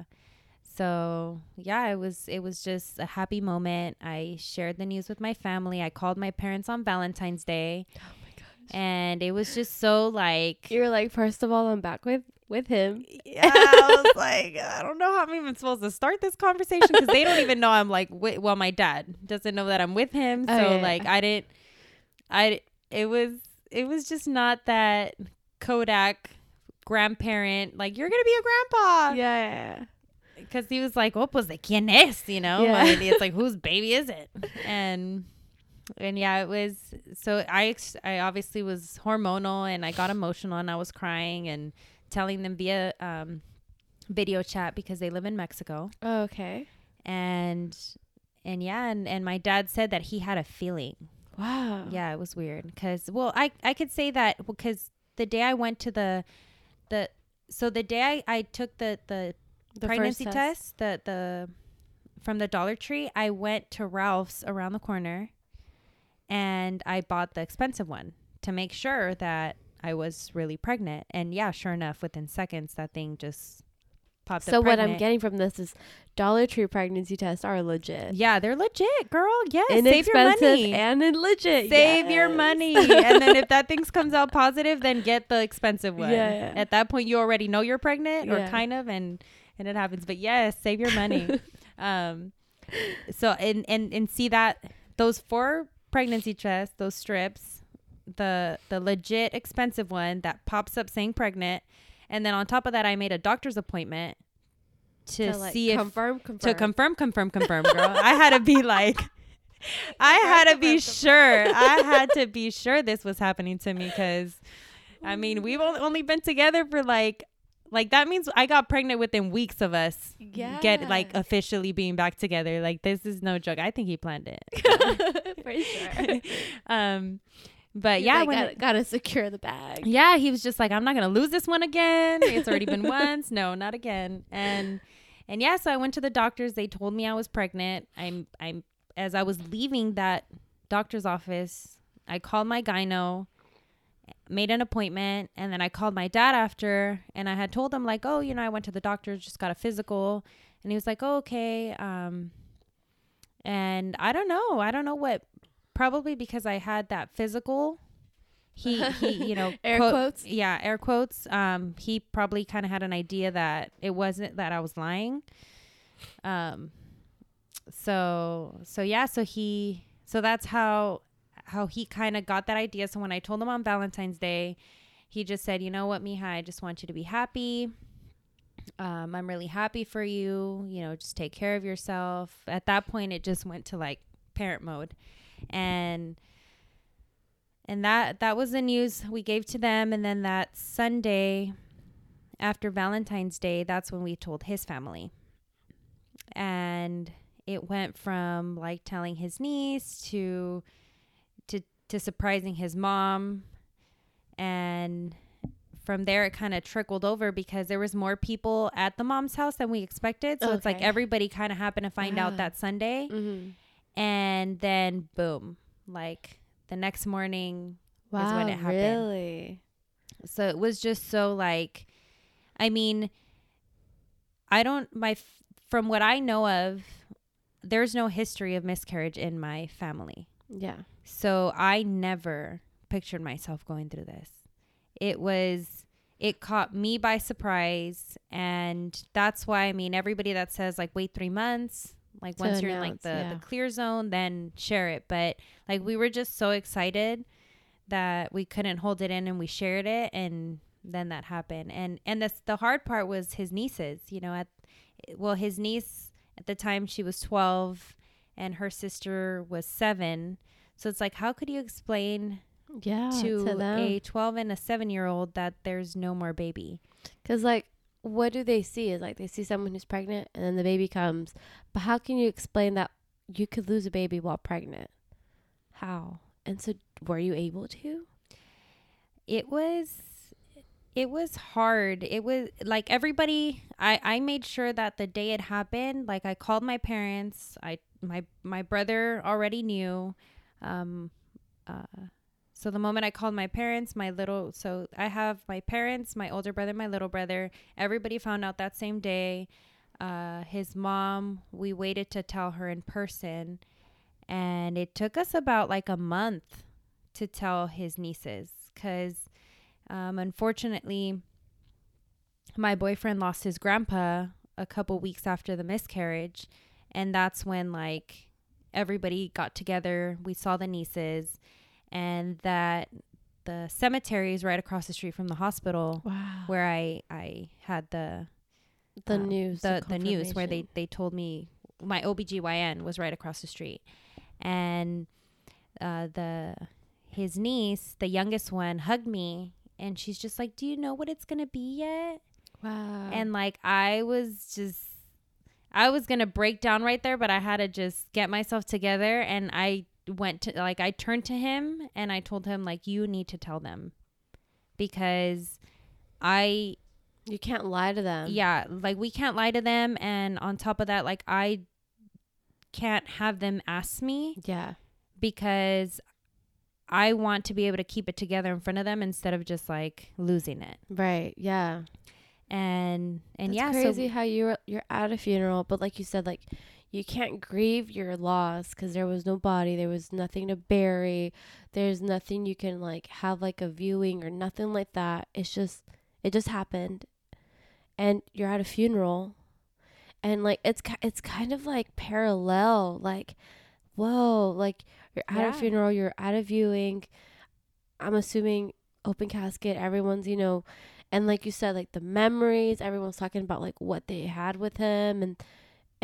so yeah, it was it was just a happy moment. I shared the news with my family. I called my parents on Valentine's Day Oh my gosh. and it was just so like You're like, first of all, I'm back with with him. yeah, I was like, I don't know how I'm even supposed to start this conversation because they don't even know I'm like, wi- well, my dad doesn't know that I'm with him, so Oh, yeah, like, yeah. I didn't, I, it was, it was just not that Kodak grandparent, like you're gonna be a grandpa, Yeah, because he was like, oh, was the quién es, you know, Yeah. and it's like, whose baby is it, and. And yeah, it was so I ex- I obviously was hormonal and I got emotional and I was crying and telling them via um, video chat because they live in Mexico yeah. okay. and and yeah and, and my dad said that he had a feeling Wow. yeah it was weird because well I I could say that because the day I went to the the so the day I, I took the the, The pregnancy first test. the the from the Dollar Tree I went to Ralph's around the corner and I bought the expensive one to make sure that I was really pregnant and yeah sure enough within seconds that thing just popped So up what I'm getting from this is Dollar Tree pregnancy tests are legit. yeah they're legit girl yes save your money and legit. save your money and then if that thing comes out positive then get the expensive one yeah. at that point you already know you're pregnant or Yeah. kind of and and it happens but yes save your money um so and and and see that those four pregnancy tests those strips the the legit expensive one that pops up saying pregnant and then on top of that i made a doctor's appointment to, To, like, see if confirm, confirm. to confirm, confirm, confirm, girl. I had to be like, I had to be sure. I had to be sure this was happening to me because, I mean, we've only been together for like, like that means I got pregnant within weeks of us yeah. get like officially being back together. Like this is no joke. I think he planned it. for sure. um, but He's yeah, like, gotta, it- gotta secure the bag. yeah, he was just like, I'm not gonna lose this one again. It's already been once. No, not again. And and yeah, so I went to the doctors. They told me I was pregnant. I'm I'm as I was leaving that doctor's office, I called my gyno, made an appointment, and then I called my dad after and I had told him like, oh, you know, I went to the doctor, just got a physical. And he was like, oh, okay. Um and I don't know. I don't know what probably because I had that physical he he you know Air quote- quotes. yeah air quotes. Um he probably kind of had an idea that it wasn't that i was lying. Um so so yeah so he so that's how how he kind of got that idea. So when i told him on valentine's day he just said you know what mija i just want you to be happy. Um i'm really happy for you. You know just take care of yourself. At that point it just went to like parent mode and and that that was the news we gave to them. And then that sunday after valentine's day that's when we told his family. And it went from like telling his niece to to to surprising his mom. And from there it kind of trickled over because there was more people at the mom's house than we expected. So it's like everybody kind of happened to find Ah. out that sunday. Mm-hmm. And then boom like the next morning Wow, is when it happened. really? so it was just so like i mean i don't my from what i know of there's no history of miscarriage in my family. Yeah. So I never pictured myself going through this. It was it caught me by surprise and that's why I mean everybody that says like wait 3 months, like To once you're in like the, yeah. the clear zone then share it, but like we were just so excited that we couldn't hold it in and we shared it and then that happened. And and this the hard part was his nieces, you know, at well his niece at the time she was 12 and her sister was 7. So it's like how could you explain Yeah. to, To, a 12 and a 7 year old that there's no more baby? Because, like, what do they see? Is like they see someone who's pregnant and then the baby comes. But how can you explain that you could lose a baby while pregnant? How? And so, were you able to? It was it was hard. It was like everybody I I made sure that the day it happened, like I called my parents. I my my brother already knew um uh so the moment I called my parents, my little so I have my parents, my older brother, my little brother. Everybody found out that same day. Uh his mom, we waited to tell her in person and it took us about like a month to tell his nieces cuz um unfortunately my boyfriend lost his grandpa a couple weeks after the miscarriage and that's when like everybody got together we saw the nieces and that the cemetery is right across the street from the hospital Wow. where i i had the the uh, news. the the news where they they told me my OBGYN was right across the street and uh the his niece the youngest one hugged me and she's just like do you know what it's going to be yet Wow. and like I was just I was going to break down right there but I had to just get myself together and I went to like I turned to him and I told him like you need to tell them because I you can't lie to them. yeah, like we can't lie to them and on top of that like I can't have them ask me Yeah. because I want to be able to keep it together in front of them instead of just like losing it. Right. Yeah. And and That's yeah, crazy so how you're you're at a funeral, but like you said, like you can't grieve your loss because there was no body, there was nothing to bury, there's nothing you can like have like a viewing or nothing like that. It's just it just happened, and you're at a funeral, and like it's it's kind of like parallel, like whoa, like you're at Yeah. a funeral, you're at a viewing. I'm assuming open casket, everyone's you know and like you said like the memories everyone's talking about like what they had with him and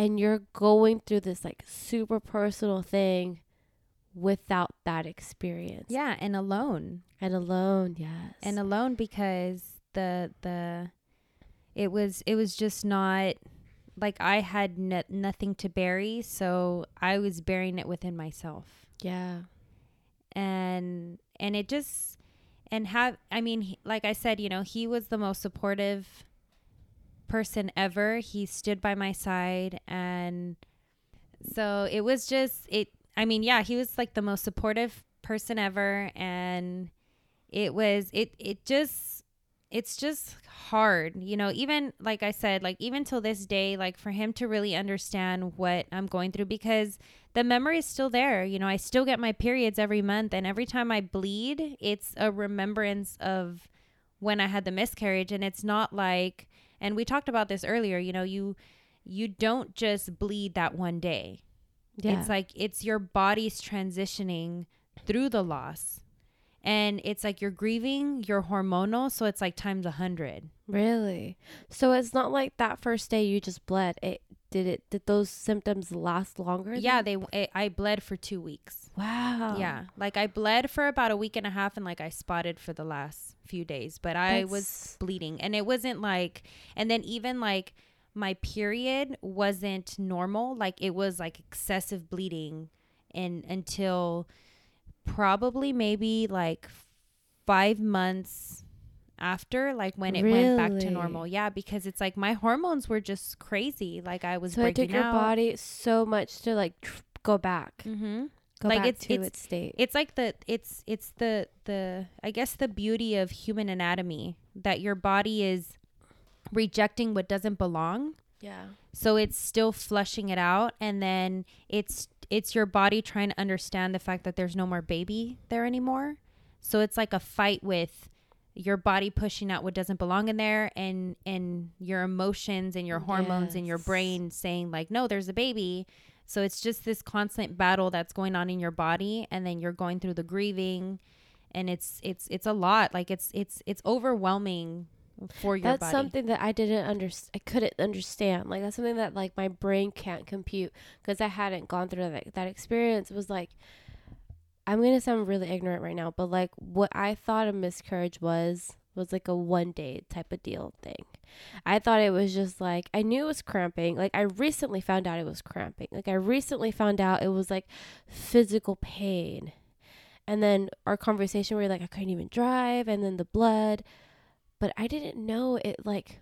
and you're going through this like super personal thing without that experience. Yeah, and alone. and alone yes. And alone because the the it was it was just not like I had n- nothing to bury, so I was burying it within myself, yeah. And and it just and have I mean, he, like I said, you know, he was the most supportive person ever. He stood by my side, and so it was just it. I mean, yeah, he was like the most supportive person ever, and it was it it just it's just hard you know even like i said like even till this day like for him to really understand what i'm going through because the memory is still there you know i still get my periods every month and every time i bleed it's a remembrance of when i had the miscarriage and it's not like and we talked about this earlier you know you you don't just bleed that one day yeah it's like it's your body's transitioning through the loss. And it's like you're grieving, you're hormonal, so it's like times a hundred. really so it's not like that first day you just bled it did it did those symptoms last longer Yeah, they it, I bled for two weeks. wow. Yeah, like I bled for about a week and a half, and like I spotted for the last few days, but I was bleeding, and it wasn't like, and then even like my period wasn't normal, like it was like excessive bleeding, and until probably maybe like five months after like when it went back to normal. Yeah because it's like my hormones were just crazy. Like i was so it breaking took your out. body so much to like tr- go back. Mm-hmm. go Like, back it's- to it's- its state. it's like the it's it's the the i guess the beauty of human anatomy that your body is rejecting what doesn't belong. Yeah. So it's still flushing it out and then it's it's your body trying to understand the fact that there's no more baby there anymore. So it's like a fight with your body pushing out what doesn't belong in there and and your emotions and your hormones and your brain saying like no there's a baby so it's just this constant battle that's going on in your body and then you're going through the grieving and it's it's it's a lot like it's it's it's overwhelming for your That's body something that I didn't understand. I couldn't understand. Like that's something that like my brain can't compute because I hadn't gone through that. That experience It was like, I'm gonna sound really ignorant right now, but like what I thought a miscarriage was was like a one day type of deal thing. I thought it was just like I knew it was cramping. Like I recently found out it was cramping. Like I recently found out it was like physical pain. And then our conversation where like I couldn't even drive and then the blood but I didn't know it like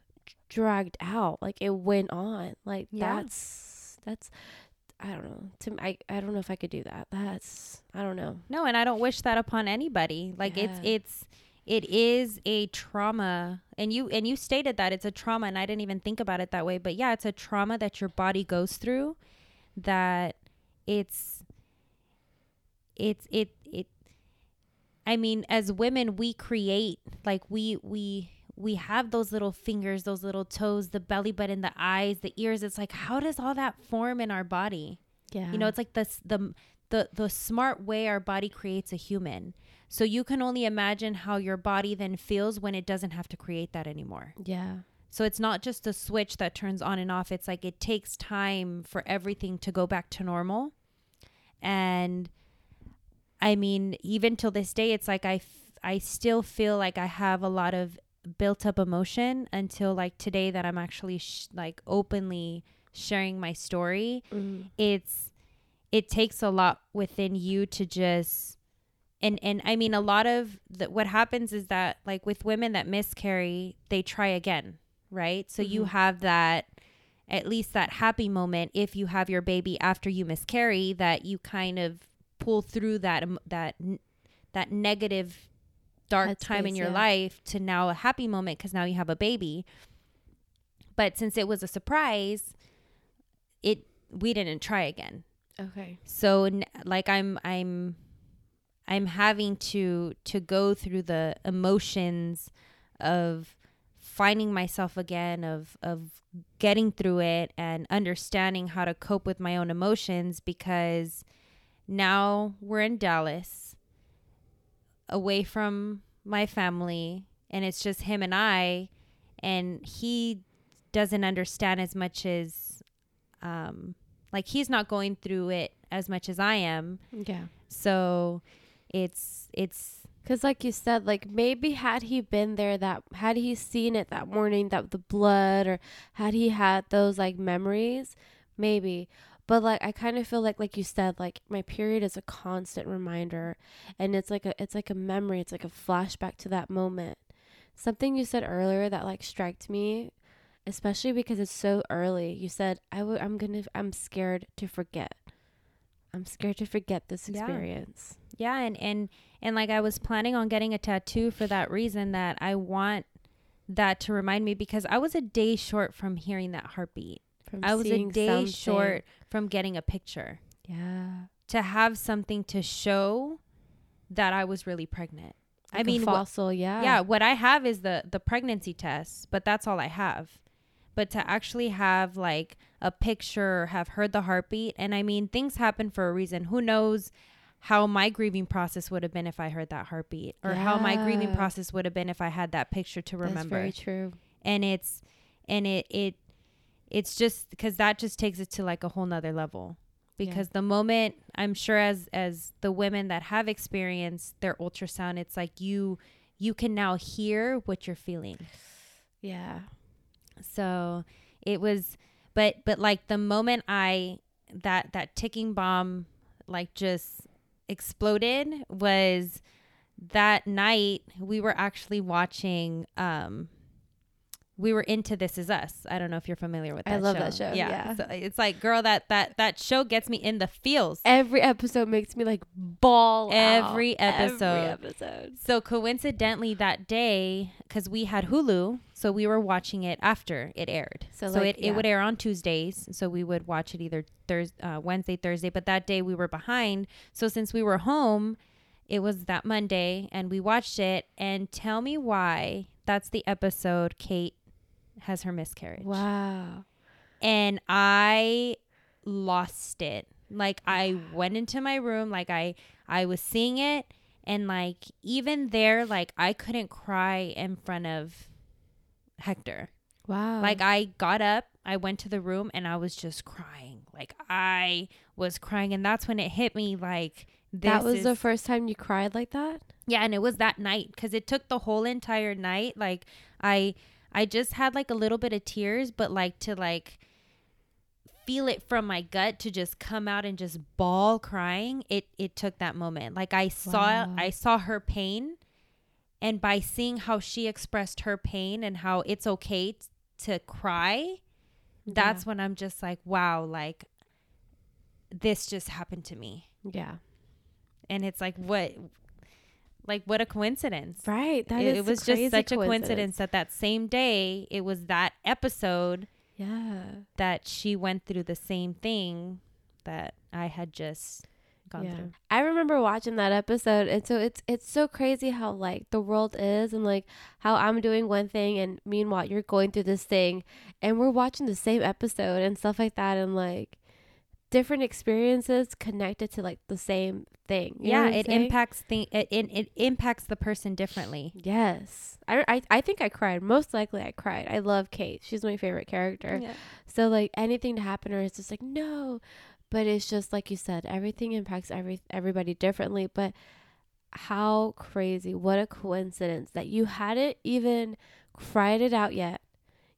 dragged out like it went on like Yeah. that's that's I don't know. To I I don't know if I could do that. That's I don't know. No, and I don't wish that upon anybody. Like it's it's it is a trauma. And you and you stated that it's a trauma and I didn't even think about it that way, but yeah, it's a trauma that your body goes through that it's it's it it I mean, as women we create like we we we have those little fingers, those little toes, the belly button, the eyes, the ears. It's like how does all that form in our body? yeah You know, it's like the the the the smart way our body creates a human. So you can only imagine how your body then feels when it doesn't have to create that anymore. yeah So it's not just a switch that turns on and off. It's like it takes time for everything to go back to normal. And I mean, even till this day, it's like I, f- I still feel like I have a lot of built up emotion until like today that I'm actually sh- like openly sharing my story mm. it's it takes a lot within you to just and and I mean a lot of the, what happens is that like with women that miscarry they try again right so you Mhm. have that at least that happy moment if you have your baby after you miscarry that you kind of pull through that that that negative dark time in your yeah. life to now a happy moment because now you have a baby. But since it was a surprise it we didn't try again. Okay. So like i'm i'm i'm having to to go through the emotions of finding myself again of of getting through it and understanding how to cope with my own emotions because now we're in Dallas away from my family and it's just him and I and he doesn't understand as much as um like he's not going through it as much as I am yeah so it's it's Because, like you said, like maybe had he been there, that had he seen it that morning, that the blood, or had he had those like memories, maybe. But like I kind of feel like, like you said, like my period is a constant reminder, and it's like a, it's like a memory. It's like a flashback to that moment. Something you said earlier that like struck me, especially because it's so early. You said I would, I'm gonna, I'm scared to forget. I'm scared to forget this experience. Yeah, yeah and and and like I was planning on getting a tattoo for that reason that I want that to remind me because I was a day short from hearing that heartbeat. From I was a day something. short from getting a picture Yeah. to have something to show that I was really pregnant. I Like a mean, fossil, yeah. yeah, what I have is the the pregnancy test, but that's all I have. But to actually have like a picture, have heard the heartbeat, and I mean, things happen for a reason. Who knows how my grieving process would have been if I heard that heartbeat, or how my grieving process would have been if I had that picture to That's remember. very true. and it's and it it it's just because that just takes it to like a whole nother level Yeah. because the moment i'm sure as as the women that have experienced their ultrasound it's like you you can now hear what you're feeling Yeah. so it was but but like the moment i that that ticking bomb like just exploded was that night we were actually watching um we were into This Is Us. I don't know if you're familiar with that. I love that show, yeah. So it's like, girl, that that that show gets me in the feels. Every episode makes me like ball. Every out. episode. Every episode. So coincidentally, that day, because we had Hulu, so we were watching it after it aired. So, So, like, it, yeah. it would air on Tuesdays. So we would watch it either Thursday, uh, Wednesday, Thursday. But that day we were behind. So since we were home, it was that Monday, and we watched it. And tell me why that's the episode Kate has her miscarriage. Wow. And I lost it. Like I went into my room, like I I was seeing it, and like even there, like I couldn't cry in front of Hector. Wow. Like I got up, I went to the room and I was just crying. Like I was crying and that's when it hit me like this that was is, the first time you cried like that. Yeah, and it was that night cuz it took the whole entire night like I I just had like a little bit of tears but like to like feel it from my gut to just come out and just bawl crying. It it took that moment. Like I saw Wow. I saw her pain and by seeing how she expressed her pain and how it's okay t- to cry that's when I'm just like, wow, like this just happened to me. yeah. And it's like, what, like, what a coincidence. Right. That it, is it was just such a coincidence that that same day, it was that episode Yeah. that she went through the same thing that I had just gone yeah. through. I remember watching that episode and so it's it's so crazy how like the world is and like how I'm doing one thing and meanwhile you're going through this thing and we're watching the same episode and stuff like that and like different experiences connected to like the same thing. You yeah, it saying? impacts the it, it, it impacts the person differently. Yes. I, I I think I cried. Most likely I cried. I love Kate. She's my favorite character. Yeah. So like anything to happen to her, it's just like no, but it's just like you said, everything impacts every everybody differently. But how crazy! What a coincidence that you hadn't even cried it out yet.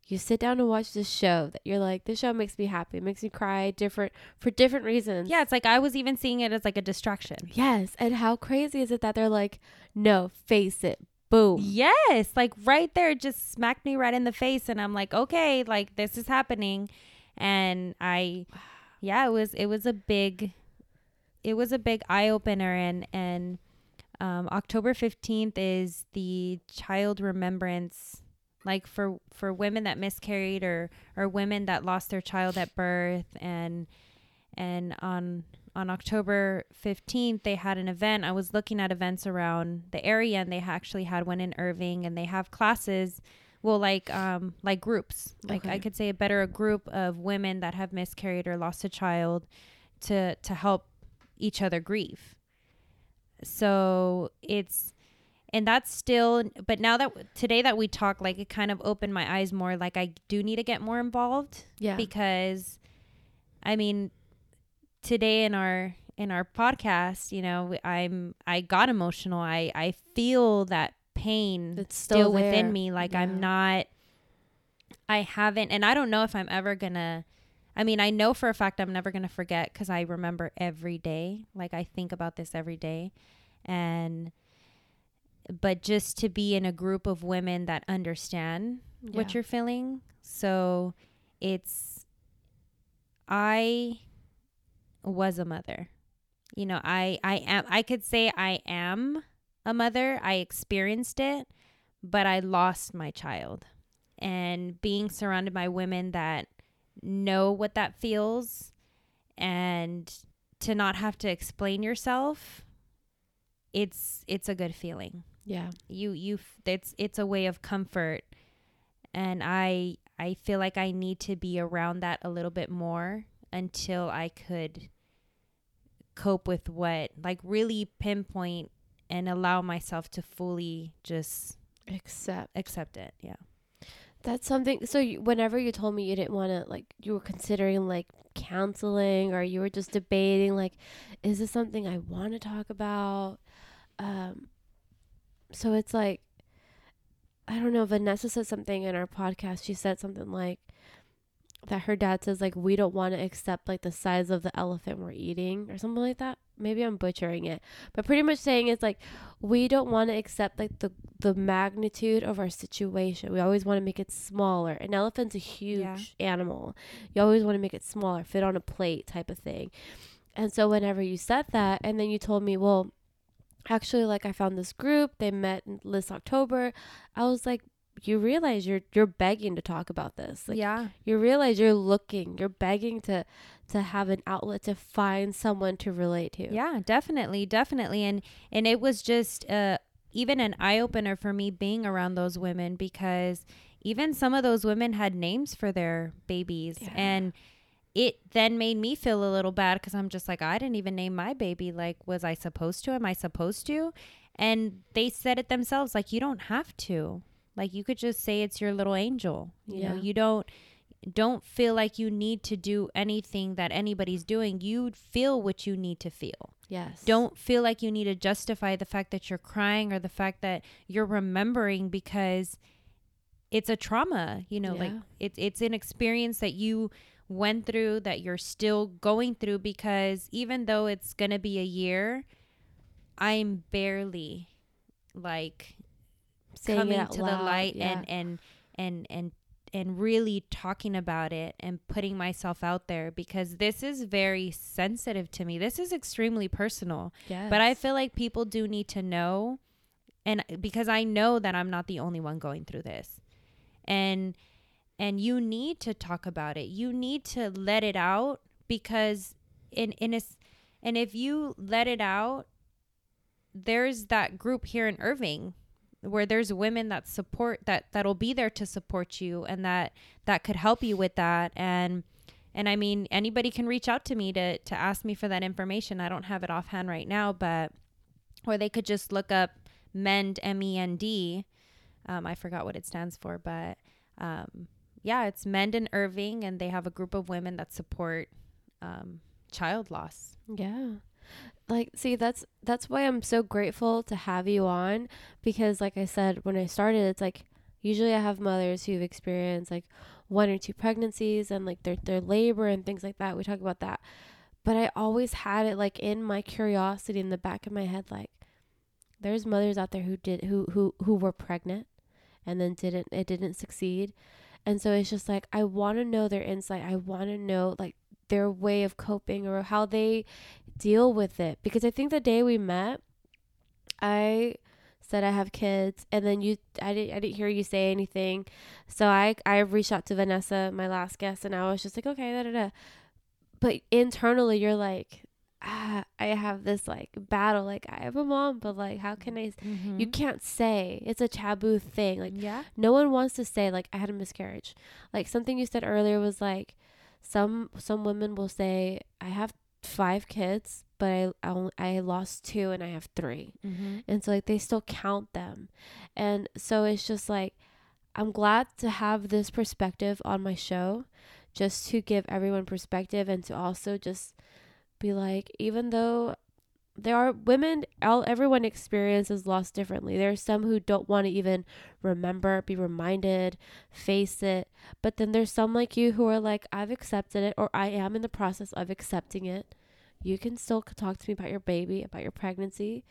You sit down and watch this show that you're like, this show makes me happy, it makes me cry, different for different reasons. Yeah, it's like I was even seeing it as like a distraction. Yes, and how crazy is it that they're like, no, face it, boom. Yes, like right there, just smacked me right in the face, and I'm like, okay, like this is happening, and I, yeah, it was it was a big, it was a big eye opener, and and um, October fifteenth is the Child Remembrance, like for for women that miscarried or or women that lost their child at birth, and and on on October 15th, they had an event. I was looking at events around the area, and they actually had one in Irving, and they have classes. Well, like um, like groups, like I could say a better a group of women that have miscarried or lost a child, to to help each other grieve. So it's, and that's still. But now that today that we talk, like it kind of opened my eyes more. Like I do need to get more involved Yeah. because I mean today in our in our podcast, you know, I'm I got emotional. I I feel that pain It's still, still within me like Yeah. I'm not I haven't and I don't know if I'm ever going to I mean, I know for a fact I'm never going to forget cuz I remember every day. Like I think about this every day and but just to be in a group of women that understand what you're feeling. So it's I was a mother. You know, I I am I could say I am a mother. I experienced it, but I lost my child. And being surrounded by women that know what that feels and to not have to explain yourself, it's it's a good feeling yeah. you you it's it's a way of comfort and i i feel like i need to be around that a little bit more until i could cope with what like really pinpoint and allow myself to fully just Except accept it yeah That's something. So you, whenever you told me you didn't want to, like, you were considering like counseling, or you were just debating, like, is this something I want to talk about? Um, so it's like, I don't know. Vanessa said something in our podcast. She said something like, that her dad says like we don't want to accept like the size of the elephant we're eating or something like that. Maybe I'm butchering it, but pretty much saying it's like we don't want to accept like the the magnitude of our situation. We always want to make it smaller. An elephant's a huge Yeah. animal. You always want to make it smaller, fit on a plate type of thing. And so whenever you said that and then you told me, "Well, actually like I found this group, they met in this October." I was like, "You realize you're you're begging to talk about this." Like yeah. you realize you're looking, you're begging to to have an outlet to find someone to relate to. Yeah, definitely, definitely. And and it was just uh even an eye opener for me being around those women because even some of those women had names for their babies Yeah. and it then made me feel a little bad because I'm just like I didn't even name my baby like was I supposed to? Am I supposed to? And they said it themselves like you don't have to. Like you could just say it's your little angel you know? You don't don't feel like you need to do anything that anybody's doing. You feel what you need to feel. Yes. don't feel like you need to justify the fact that you're crying or the fact that you're remembering because it's a trauma you know? Like it's it's an experience that you went through that you're still going through because even though it's going to be a year i'm barely like Saying coming to the light yeah. and and and and and really talking about it and putting myself out there because this is very sensitive to me. This is extremely personal. yes. But I feel like people do need to know and because I know that I'm not the only one going through this. And and you need to talk about it. You need to let it out because in in a and if you let it out there's that group here in Irving where there's women that support that that'll be there to support you and that that could help you with that and and I mean anybody can reach out to me to to ask me for that information. I don't have it offhand right now, but or they could just look up Mend M E N D. Um, I forgot what it stands for, but um, yeah, it's Mend Irving, and they have a group of women that support um, child loss. Yeah. Like see that's that's why I'm so grateful to have you on because like I said when I started it's like usually I have mothers who've experienced like one or two pregnancies and like their their labor and things like that. We talk about that. But I always had it like in my curiosity in the back of my head like there's mothers out there who did who who who were pregnant and then didn't it didn't succeed. And so it's just like I want to know their insight. I want to know like their way of coping or how they deal with it because I think the day we met I said I have kids and then you I didn't I didn't hear you say anything. So I I reached out to Vanessa, my last guest, and I was just like, okay, da da da. But internally you're like, ah, I have this like battle. Like I have a mom, but like how can I you can't say. It's a taboo thing. Like yeah, no one wants to say like I had a miscarriage. Like something you said earlier was like some some women will say I have five kids, but I I, only, I lost two and I have 3. mm-hmm. And so like they still count them. And so it's just like I'm glad to have this perspective on my show just to give everyone perspective and to also just be like even though there are women all everyone experiences loss differently. There are some who don't want to even remember be reminded face it. But then there's some like you who are like i've accepted it or i am in the process of accepting it. You can still talk to me about your baby about your pregnancy.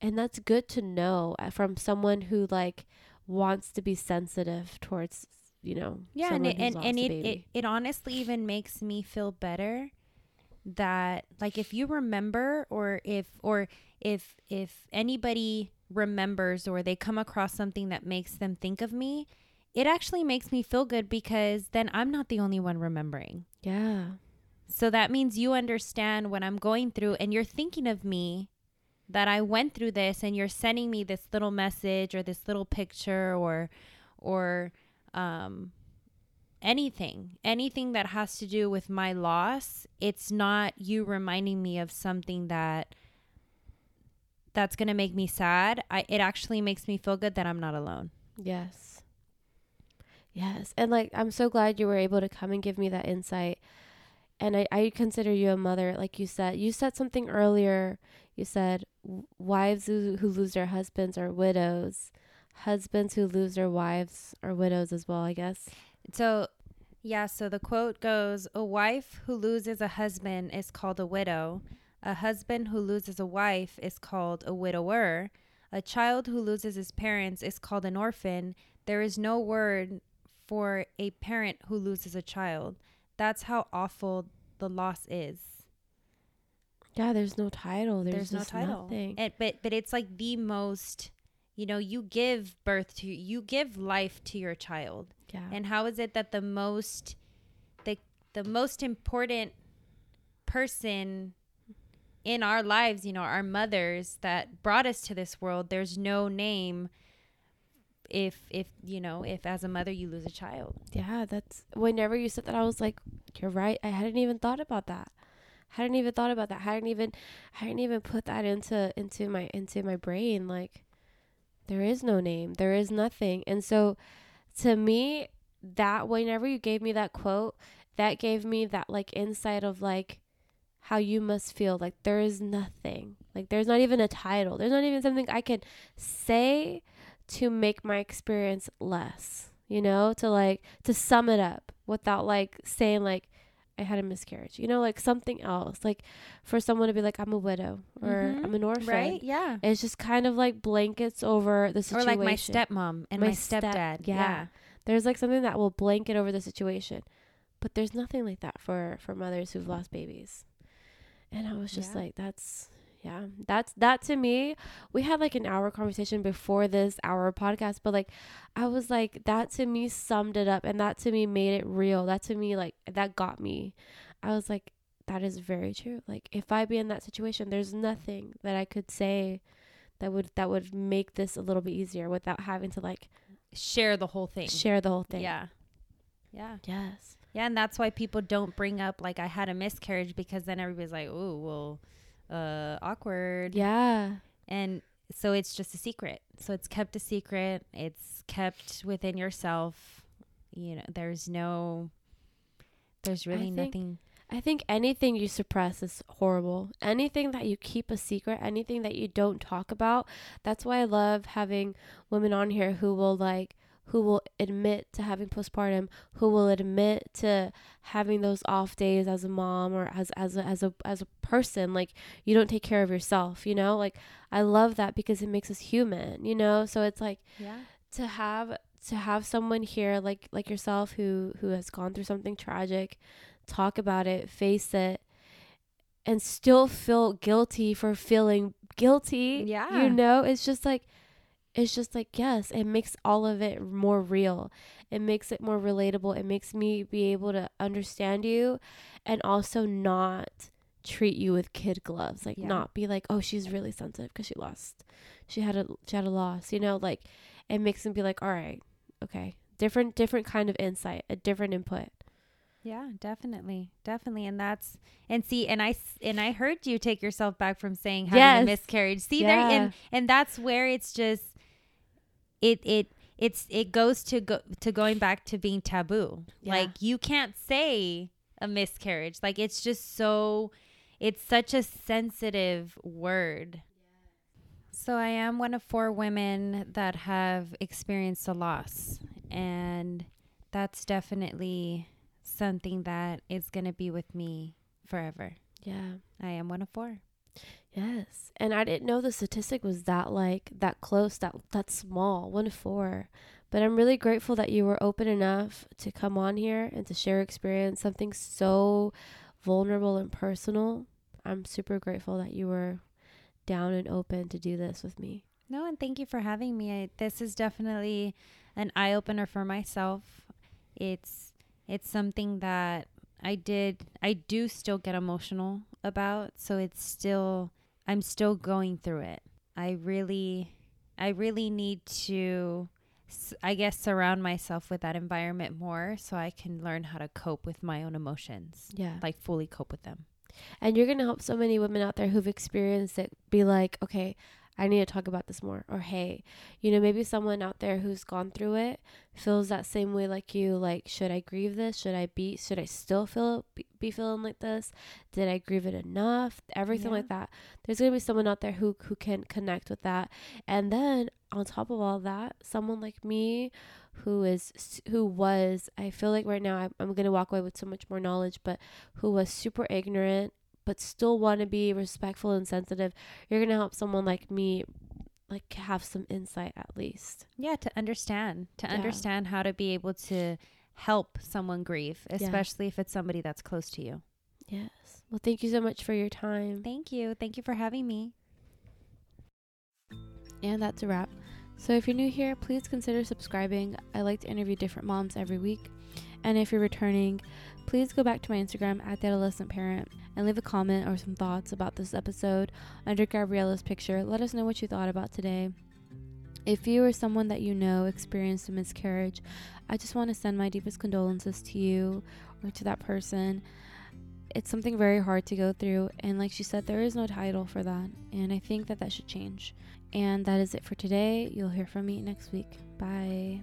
And that's good to know uh, from someone who like wants to be sensitive towards you know yeah, and it, and and it, it it honestly even makes me feel better that like if you remember or if or if if anybody remembers or they come across something that makes them think of me it actually makes me feel good because then i'm not the only one remembering. Yeah. So that means you understand what i'm going through and you're thinking of me that i went through this and you're sending me this little message or this little picture or or um anything anything that has to do with my loss it's not you reminding me of something that that's going to make me sad I, it actually makes me feel good that i'm not alone Yes. Yes. And like, I'm so glad you were able to come and give me that insight. And I, I consider you a mother, like you said. You said something earlier. You said wives who, who lose their husbands are widows, husbands who lose their wives are widows as well, I guess. So Yeah, so the quote goes A wife who loses a husband is called a widow. A husband who loses a wife is called a widower. A child who loses his parents is called an orphan. There is no word for a parent who loses a child. That's how awful the loss is. Yeah, there's no title. There's, There's, no title. Nothing. But but it's like the most you know, you give birth to you give life to your child. yeah. And how is it that the most the the most important person in our lives, you know, our mothers that brought us to this world, there's no name if if you know, if as a mother you lose a child. Yeah, that's whenever you said that, I was like, "You're right." I hadn't even thought about that. I hadn't even thought about that. I hadn't even, I hadn't even put that into into my into my brain. Like, there is no name. There is nothing. And so, to me, that whenever you gave me that quote, that gave me that like insight of like how you must feel. Like there is nothing. Like there's not even a title. There's not even something I can say to make my experience less, you know, to like to sum it up without like saying like I had a miscarriage, you know, like something else. Like for someone to be like I'm a widow or Mhm. I'm an orphan. Right? Yeah. It's just kind of like blankets over the situation. Or like my stepmom and my, My step- stepdad. yeah. yeah. There's like something that will blanket over the situation. But there's nothing like that for for mothers who've lost babies. And I was just Yeah. like that's yeah, that's that to me. We had like an hour conversation before this hour podcast, but like I was like that to me summed it up and that to me made it real. That to me like that got me. I was like that is very true. Like if I be in that situation, there's nothing that I could say that would that would make this a little bit easier without having to like Share the whole thing. share the whole thing. Yeah. Yeah. Yes. Yeah, and that's why people don't bring up like I had a miscarriage because then everybody's like, "Oh, well, uh awkward." Yeah. And so it's just a secret. So it's kept a secret. It's kept within yourself. You know, there's no there's really think- nothing I think anything you suppress is horrible. Anything that you keep a secret, anything that you don't talk about. That's why I love having women on here who will like who will admit to having postpartum, who will admit to having those off days as a mom or as as a, as a as a person like you don't take care of yourself, you know? Like I love that because it makes us human, you know? So it's like Yeah. to have to have someone here like like yourself who who has gone through something tragic talk about it face it and still feel guilty for feeling guilty Yeah. you know it's just like it's just like yes it makes all of it more real it makes it more relatable it makes me be able to understand you and also not treat you with kid gloves like Yeah. not be like oh she's really sensitive because she lost she had a she had a loss you know like it makes them be like all right okay different different kind of insight a different input Yeah, definitely. Definitely. And that's and see and I and I heard you take yourself back from saying having Yes. a miscarriage. See there and and that's where it's just it it it's it goes to go to going back to being taboo. Yeah. Like you can't say a miscarriage. Like it's just so it's such a sensitive word. So I am one of four women that have experienced a loss and that's definitely something that is going to be with me forever. yeah I am one of four. Yes. And I didn't know the statistic was that like that close, that that small, one four. But I'm really grateful that you were open enough to come on here and to share experience, something so vulnerable and personal. I'm super grateful that you were down and open to do this with me. No, and thank you for having me. I, this is definitely an eye opener for myself. It's it's something that I did I do still get emotional about, so it's still I'm still going through it. I really I really need to I guess surround myself with that environment more so I can learn how to cope with my own emotions. Yeah. Like fully cope with them. And you're going to help so many women out there who've experienced it be like, okay, I need to talk about this more. Or, hey, you know, maybe someone out there who's gone through it feels that same way like you. Like, should I grieve this? Should I be, should I still feel, be, feeling like this? Did I grieve it enough? Everything Yeah. like that. There's going to be someone out there who, who can connect with that. And then on top of all that, someone like me who is who was I feel like right now I'm, I'm going to walk away with so much more knowledge but who was super ignorant but still want to be respectful and sensitive you're going to help someone like me like have some insight at least Yeah, to understand, to Yeah. understand how to be able to help someone grieve, especially if it's somebody that's close to you. yes well thank you so much for your time Thank you. Thank you for having me. And that's a wrap. So if you're new here, please consider subscribing. I like to interview different moms every week. And if you're returning, please go back to my Instagram at the adolescent parent and leave a comment or some thoughts about this episode under Gabriela's picture. Let us know what you thought about today. If you or someone that you know experienced a miscarriage, I just want to send my deepest condolences to you or to that person. It's something very hard to go through, and like she said, there is no title for that, and I think that that should change. And that is it for today. You'll hear from me next week. Bye.